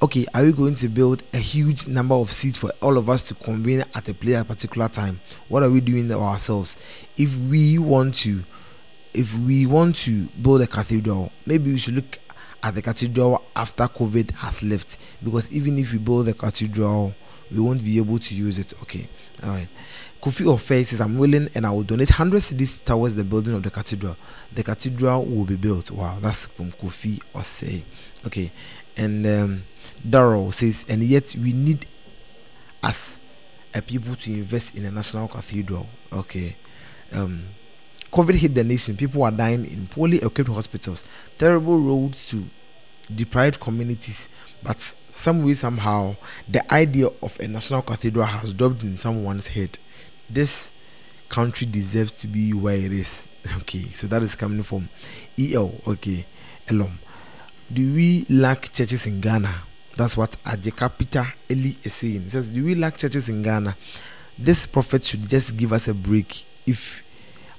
okay, are we going to build a huge number of seats for all of us to convene at a place at a particular time? What are we doing ourselves? If we want to, if we want to build a cathedral, maybe we should look at the cathedral after COVID has left. Because even if we build the cathedral, we won't be able to use it. Okay, all right. Kofi Ofe says, I'm willing and I will donate 100 cedis towards the building of the cathedral. The cathedral will be built. Wow, that's from Kofi Ose. Okay, and um, Darrow says, and yet we need us a people to invest in a national cathedral. Okay, um, COVID hit the nation. People are dying in poorly equipped hospitals, terrible roads to deprived communities. But some way, somehow, the idea of a national cathedral has dropped in someone's head. This country deserves to be where it is. Okay, so that is coming from EL. Okay, Elom. Do we lack churches in Ghana? That's what Ajeka Peter Eli is saying. He says, Do we lack churches in Ghana? This prophet should just give us a break. If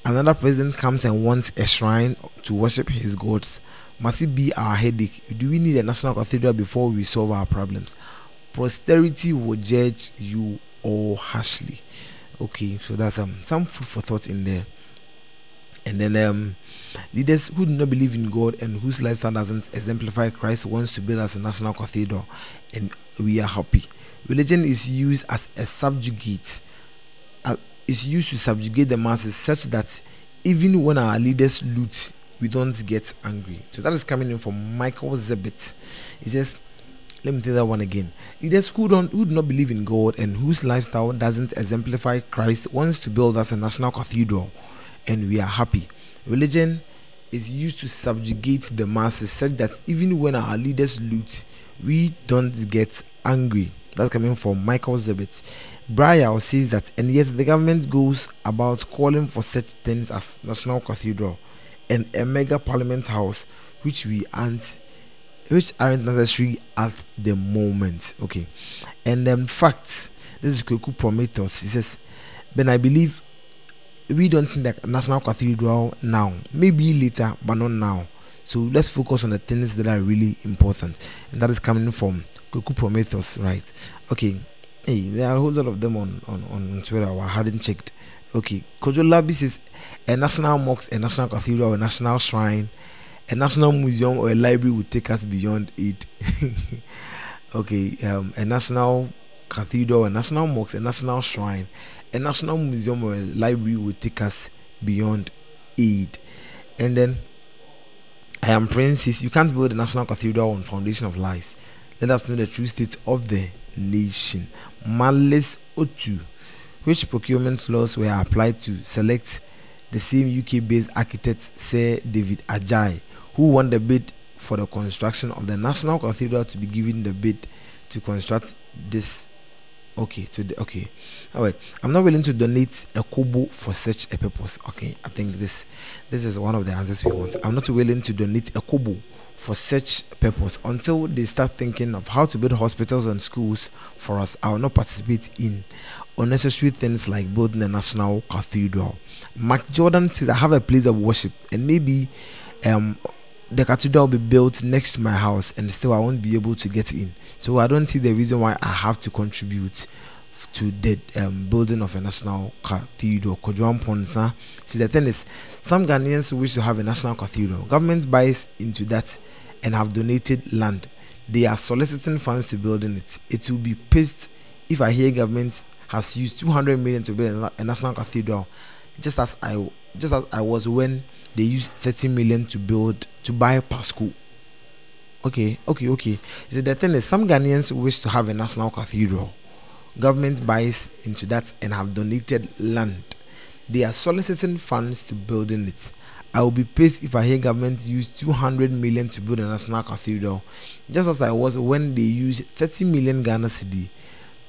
another president comes and wants a shrine to worship his gods, must it be our headache? Do we need a national cathedral before we solve our problems? Posterity will judge you all harshly. Okay, so that's um some food for thought in there. And then um, leaders who do not believe in God and whose lifestyle doesn't exemplify Christ wants to build us a national cathedral, and we are happy. Religion is used as a subjugate, uh, is used to subjugate the masses such that even when our leaders loot, we don't get angry. So that is coming in from Michael Zebit. He says, let me take that one again. Leaders who don't who do not believe in God and whose lifestyle doesn't exemplify Christ wants to build us a national cathedral and we are happy. Religion is used to subjugate the masses such that even when our leaders loot, we don't get angry. That's coming from Michael Zebit. Briar says that, and yes, the government goes about calling for such things as national cathedral and a mega parliament house, which we aren't, which aren't necessary at the moment. Okay, and in um, fact, this is Kuku Prometheus. He says, "But I believe we don't think that national cathedral now maybe later but not now. So let's focus on the things that are really important. And that is coming from Kuku Prometheus right? Okay hey there are a whole lot of them on on, on Twitter I hadn't checked okay Kojo Labi says a national mosque a national cathedral a national shrine a national museum or a library would take us beyond it okay um, a national cathedral a national mosque a national shrine a national museum or a library would take us beyond it. And then I am says you can't build a national cathedral on foundation of lies. Let us know the true state of the nation. Malice Otu, which procurement laws were applied to select the same UK-based architect Sir David Adjaye, who won the bid for the construction of the National Cathedral to be given the bid to construct this. Okay to the okay. All right. I'm not willing to donate a kobo for such a purpose. Okay i think this this is one of the answers we want. I'm not willing to donate a kobo for such purpose until they start thinking of how to build hospitals and schools for us i will not participate in unnecessary things like building a national cathedral mark jordan says i have a place of worship and maybe um the cathedral will be built next to my house and still I won't be able to get in. So I don't see the reason why I have to contribute to the um, building of a national cathedral. Kojuan Ponsa. See, the thing is, some Ghanaians wish to have a national cathedral. Government buys into that and have donated land. They are soliciting funds to building it. It will be pissed if I hear government has used 200 million to build a national cathedral, just as I just as I was when they used 30 million to build to buy Pasco. Okay, okay, okay. See, the thing is, some Ghanaians wish to have a national cathedral. Government buys into that and have donated land. They are soliciting funds to building it. I will be pissed if I hear government use 200 million to build a national cathedral, just as I was when they used 30 million Ghana cedi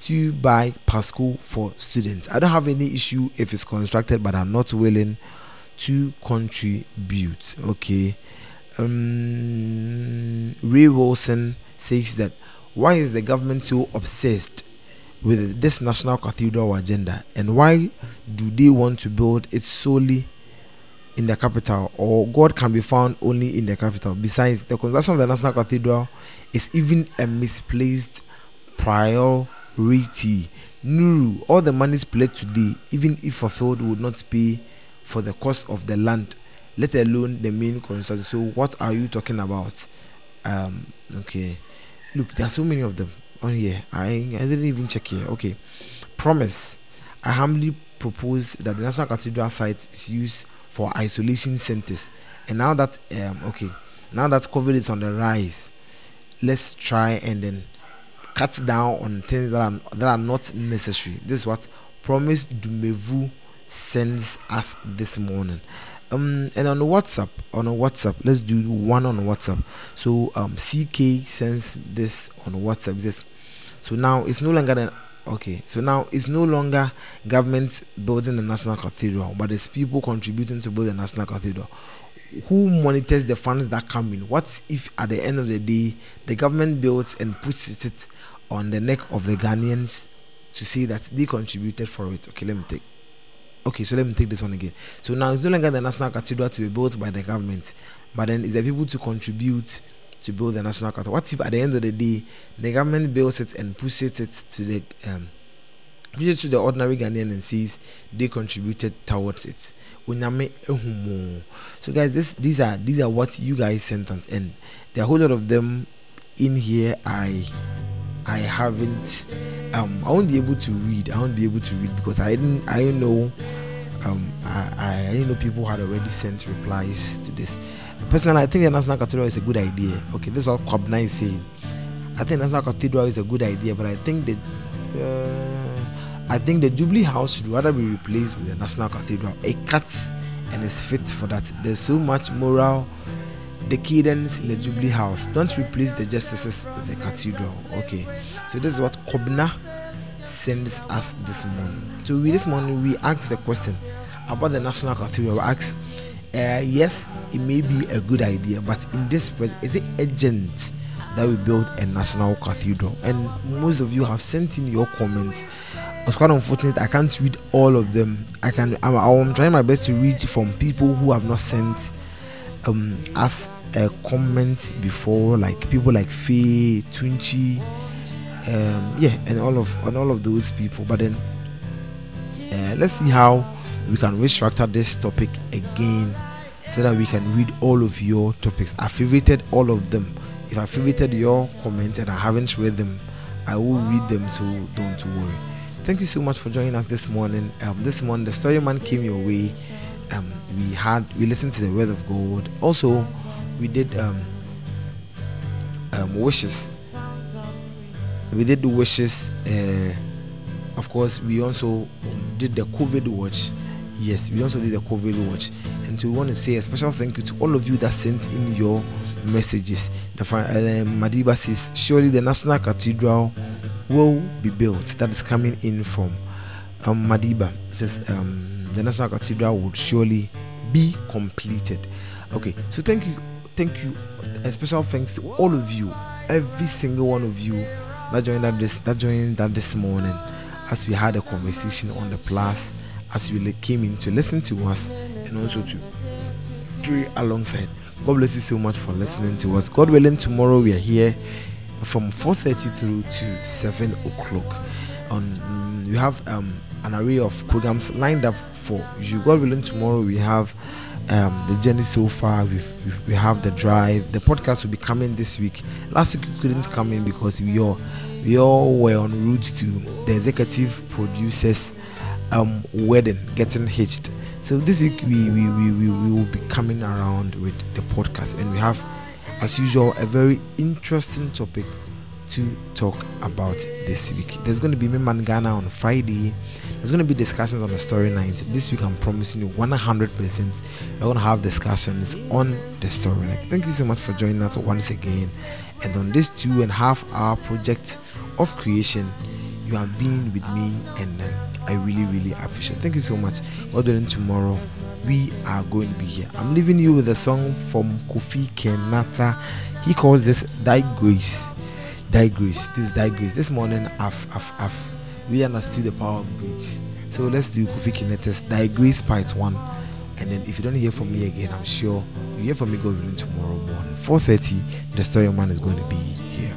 to buy Pasco for students. I don't have any issue if it's constructed, but I'm not willing to contribute. Okay. Um, Ray Wilson says that why is the government so obsessed with this national cathedral agenda and why do they want to build it solely in the capital or God can be found only in the capital? Besides, the construction of the national cathedral is even a misplaced priority. Nuru, all the monies played today, even if fulfilled, would not pay for the cost of the land, let alone the main construction. So, what are you talking about? Um, okay, look, there are so many of them on here. I I didn't even check here. Okay, promise. I humbly propose that the National Cathedral site is used for isolation centers. And now that um, okay, now that COVID is on the rise, let's try and then cut down on things that are that are not necessary. This is what Promise Dumevu sends us this morning. Um, and on WhatsApp, on WhatsApp, let's do one on WhatsApp. So um, CK sends this on WhatsApp. This so now it's no longer an okay. So now it's no longer government building the national cathedral, but it's people contributing to build the national cathedral. Who monitors the funds that come in? What if at the end of the day the government builds and puts it on the neck of the Ghanaians to say that they contributed for it? Okay, let me take okay, so let me take this one again. So now it's no longer the national cathedral to be built by the government, but then it's the people to contribute to build the national cathedral. What if at the end of the day the government builds it and pushes it to the um pushes it to the ordinary Ghanaian and says they contributed towards it. So guys, this these are these are what you guys sent us, and there are a whole lot of them in here. I I haven't um I won't be able to read. I won't be able to read because I didn't I know um I, I didn't know people had already sent replies to this. Personally, I think the National Cathedral is a good idea. Okay, this is what Kwabna is saying. I think the National Cathedral is a good idea, but I think that uh, I think the Jubilee House should rather be replaced with the National Cathedral. It cuts and is fit for that. There's so much moral decadence in the Jubilee House. Don't replace the justices with the cathedral. Okay. So this is what Kobna sends us this morning. So we this morning we ask the question about the National Cathedral. We ask, uh, yes, it may be a good idea, but in this place, is it urgent that we build a national cathedral? And most of you have sent in your comments. It's quite unfortunate I can't read all of them. I can. I'm, I'm trying my best to read from people who have not sent um as a comment before like people like Faye, Tunchi, um yeah, and all of and all of those people. But then uh, let's see how we can restructure this topic again so that we can read all of your topics. I've favorited all of them. If I favorited your comments and I haven't read them, I will read them. So don't worry. Thank you so much for joining us this morning. Um, this morning, the story man came your way. Um, we had we listened to the word of God. Also, we did um, um, wishes. We did the wishes. Uh, of course, we also did the COVID watch. Yes, we also did the COVID watch. And we want to say a special thank you to all of you that sent in your messages. The uh, Madiba says, surely the National Cathedral will be built. That is coming in from um, Madiba. Says um, the National Cathedral would surely be completed. Okay, so thank you, thank you. A special thanks to all of you, every single one of you that joined that this that joined that this morning as we had a conversation on the plus as you came in to listen to us and also to pray alongside. God bless you so much for listening to us. God willing, tomorrow we are here from 4:30 through to 7 o'clock on um, we have um, an array of programs lined up for you. God willing, tomorrow we have um, the journey so far. We've, we have the drive. The podcast will be coming this week. Last week we couldn't come in because we all we all were en route to the executive producers um, wedding, getting hitched. So this week we, we, we, we, will be coming around with the podcast, and we have, as usual, a very interesting topic to talk about this week. There's going to be Miman Ghana on Friday. There's going to be discussions on the story night. This week, I'm promising you 100%. We're going to have discussions on the story night. Thank you so much for joining us once again. And on this two and a half hour project of creation, you have been with me, and um, I really, really appreciate. Thank you so much. God willing, tomorrow we are going to be here. I'm leaving you with a song from Kofi Kinaata. He calls this "Thy Grace." Thy grace. This is thy grace. This morning, I've, I've, I've really understood the power of grace. So let's do Kofi Kinaata's Thy Grace Part 1. And then if you don't hear from me again, I'm sure you hear from me going tomorrow morning. 4.30, the story man is going to be here.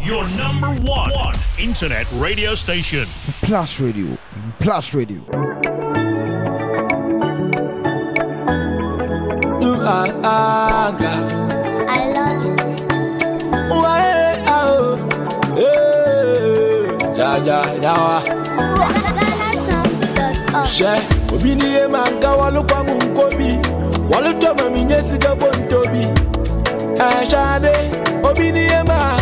Your number one, one internet radio station. Plus Radio. Plus Radio. You are ah, Aga. Ah, ah. I love you. Uwae, eh, oh. Eh, ja, ja, ja. GhanaSongs.org. Oh. obi ni ye ma nka wɔlokwa mu nkobi wɔlotɔ ma mi nye sika bo ntobi eh, ɛhyɛade obi ni ye ma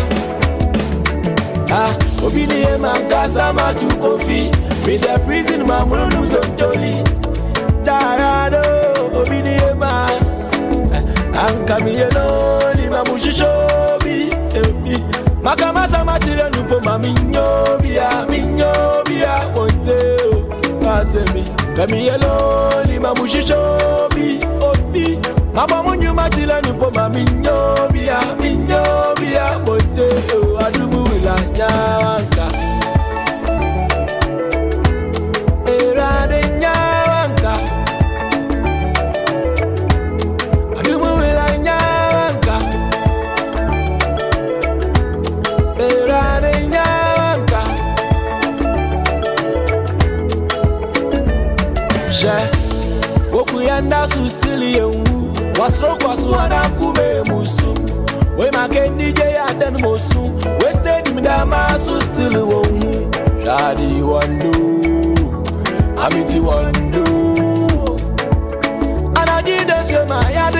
ah obi ni ye ma nka sama tu kofi. With the prison ma mulunum sontoli tarado obi ni ye ma. Eh, anka mi ye loli ma mushisho bi ebi makamasa machire nupo ma mi nyobia mi nyobia wonte o. Asemi kami ye mama munyuma chileni poma minyobia minyobia bote adubula nyawanka erade nyawanka adubula nyawanka erade nyawanka je okuyanda susili yewu wasirokwasoana kume musu. Wemakendije yadan mosu. Westedimidamasu stili wonhu zvadi wandu. Amiti wandu. Anadidesema yad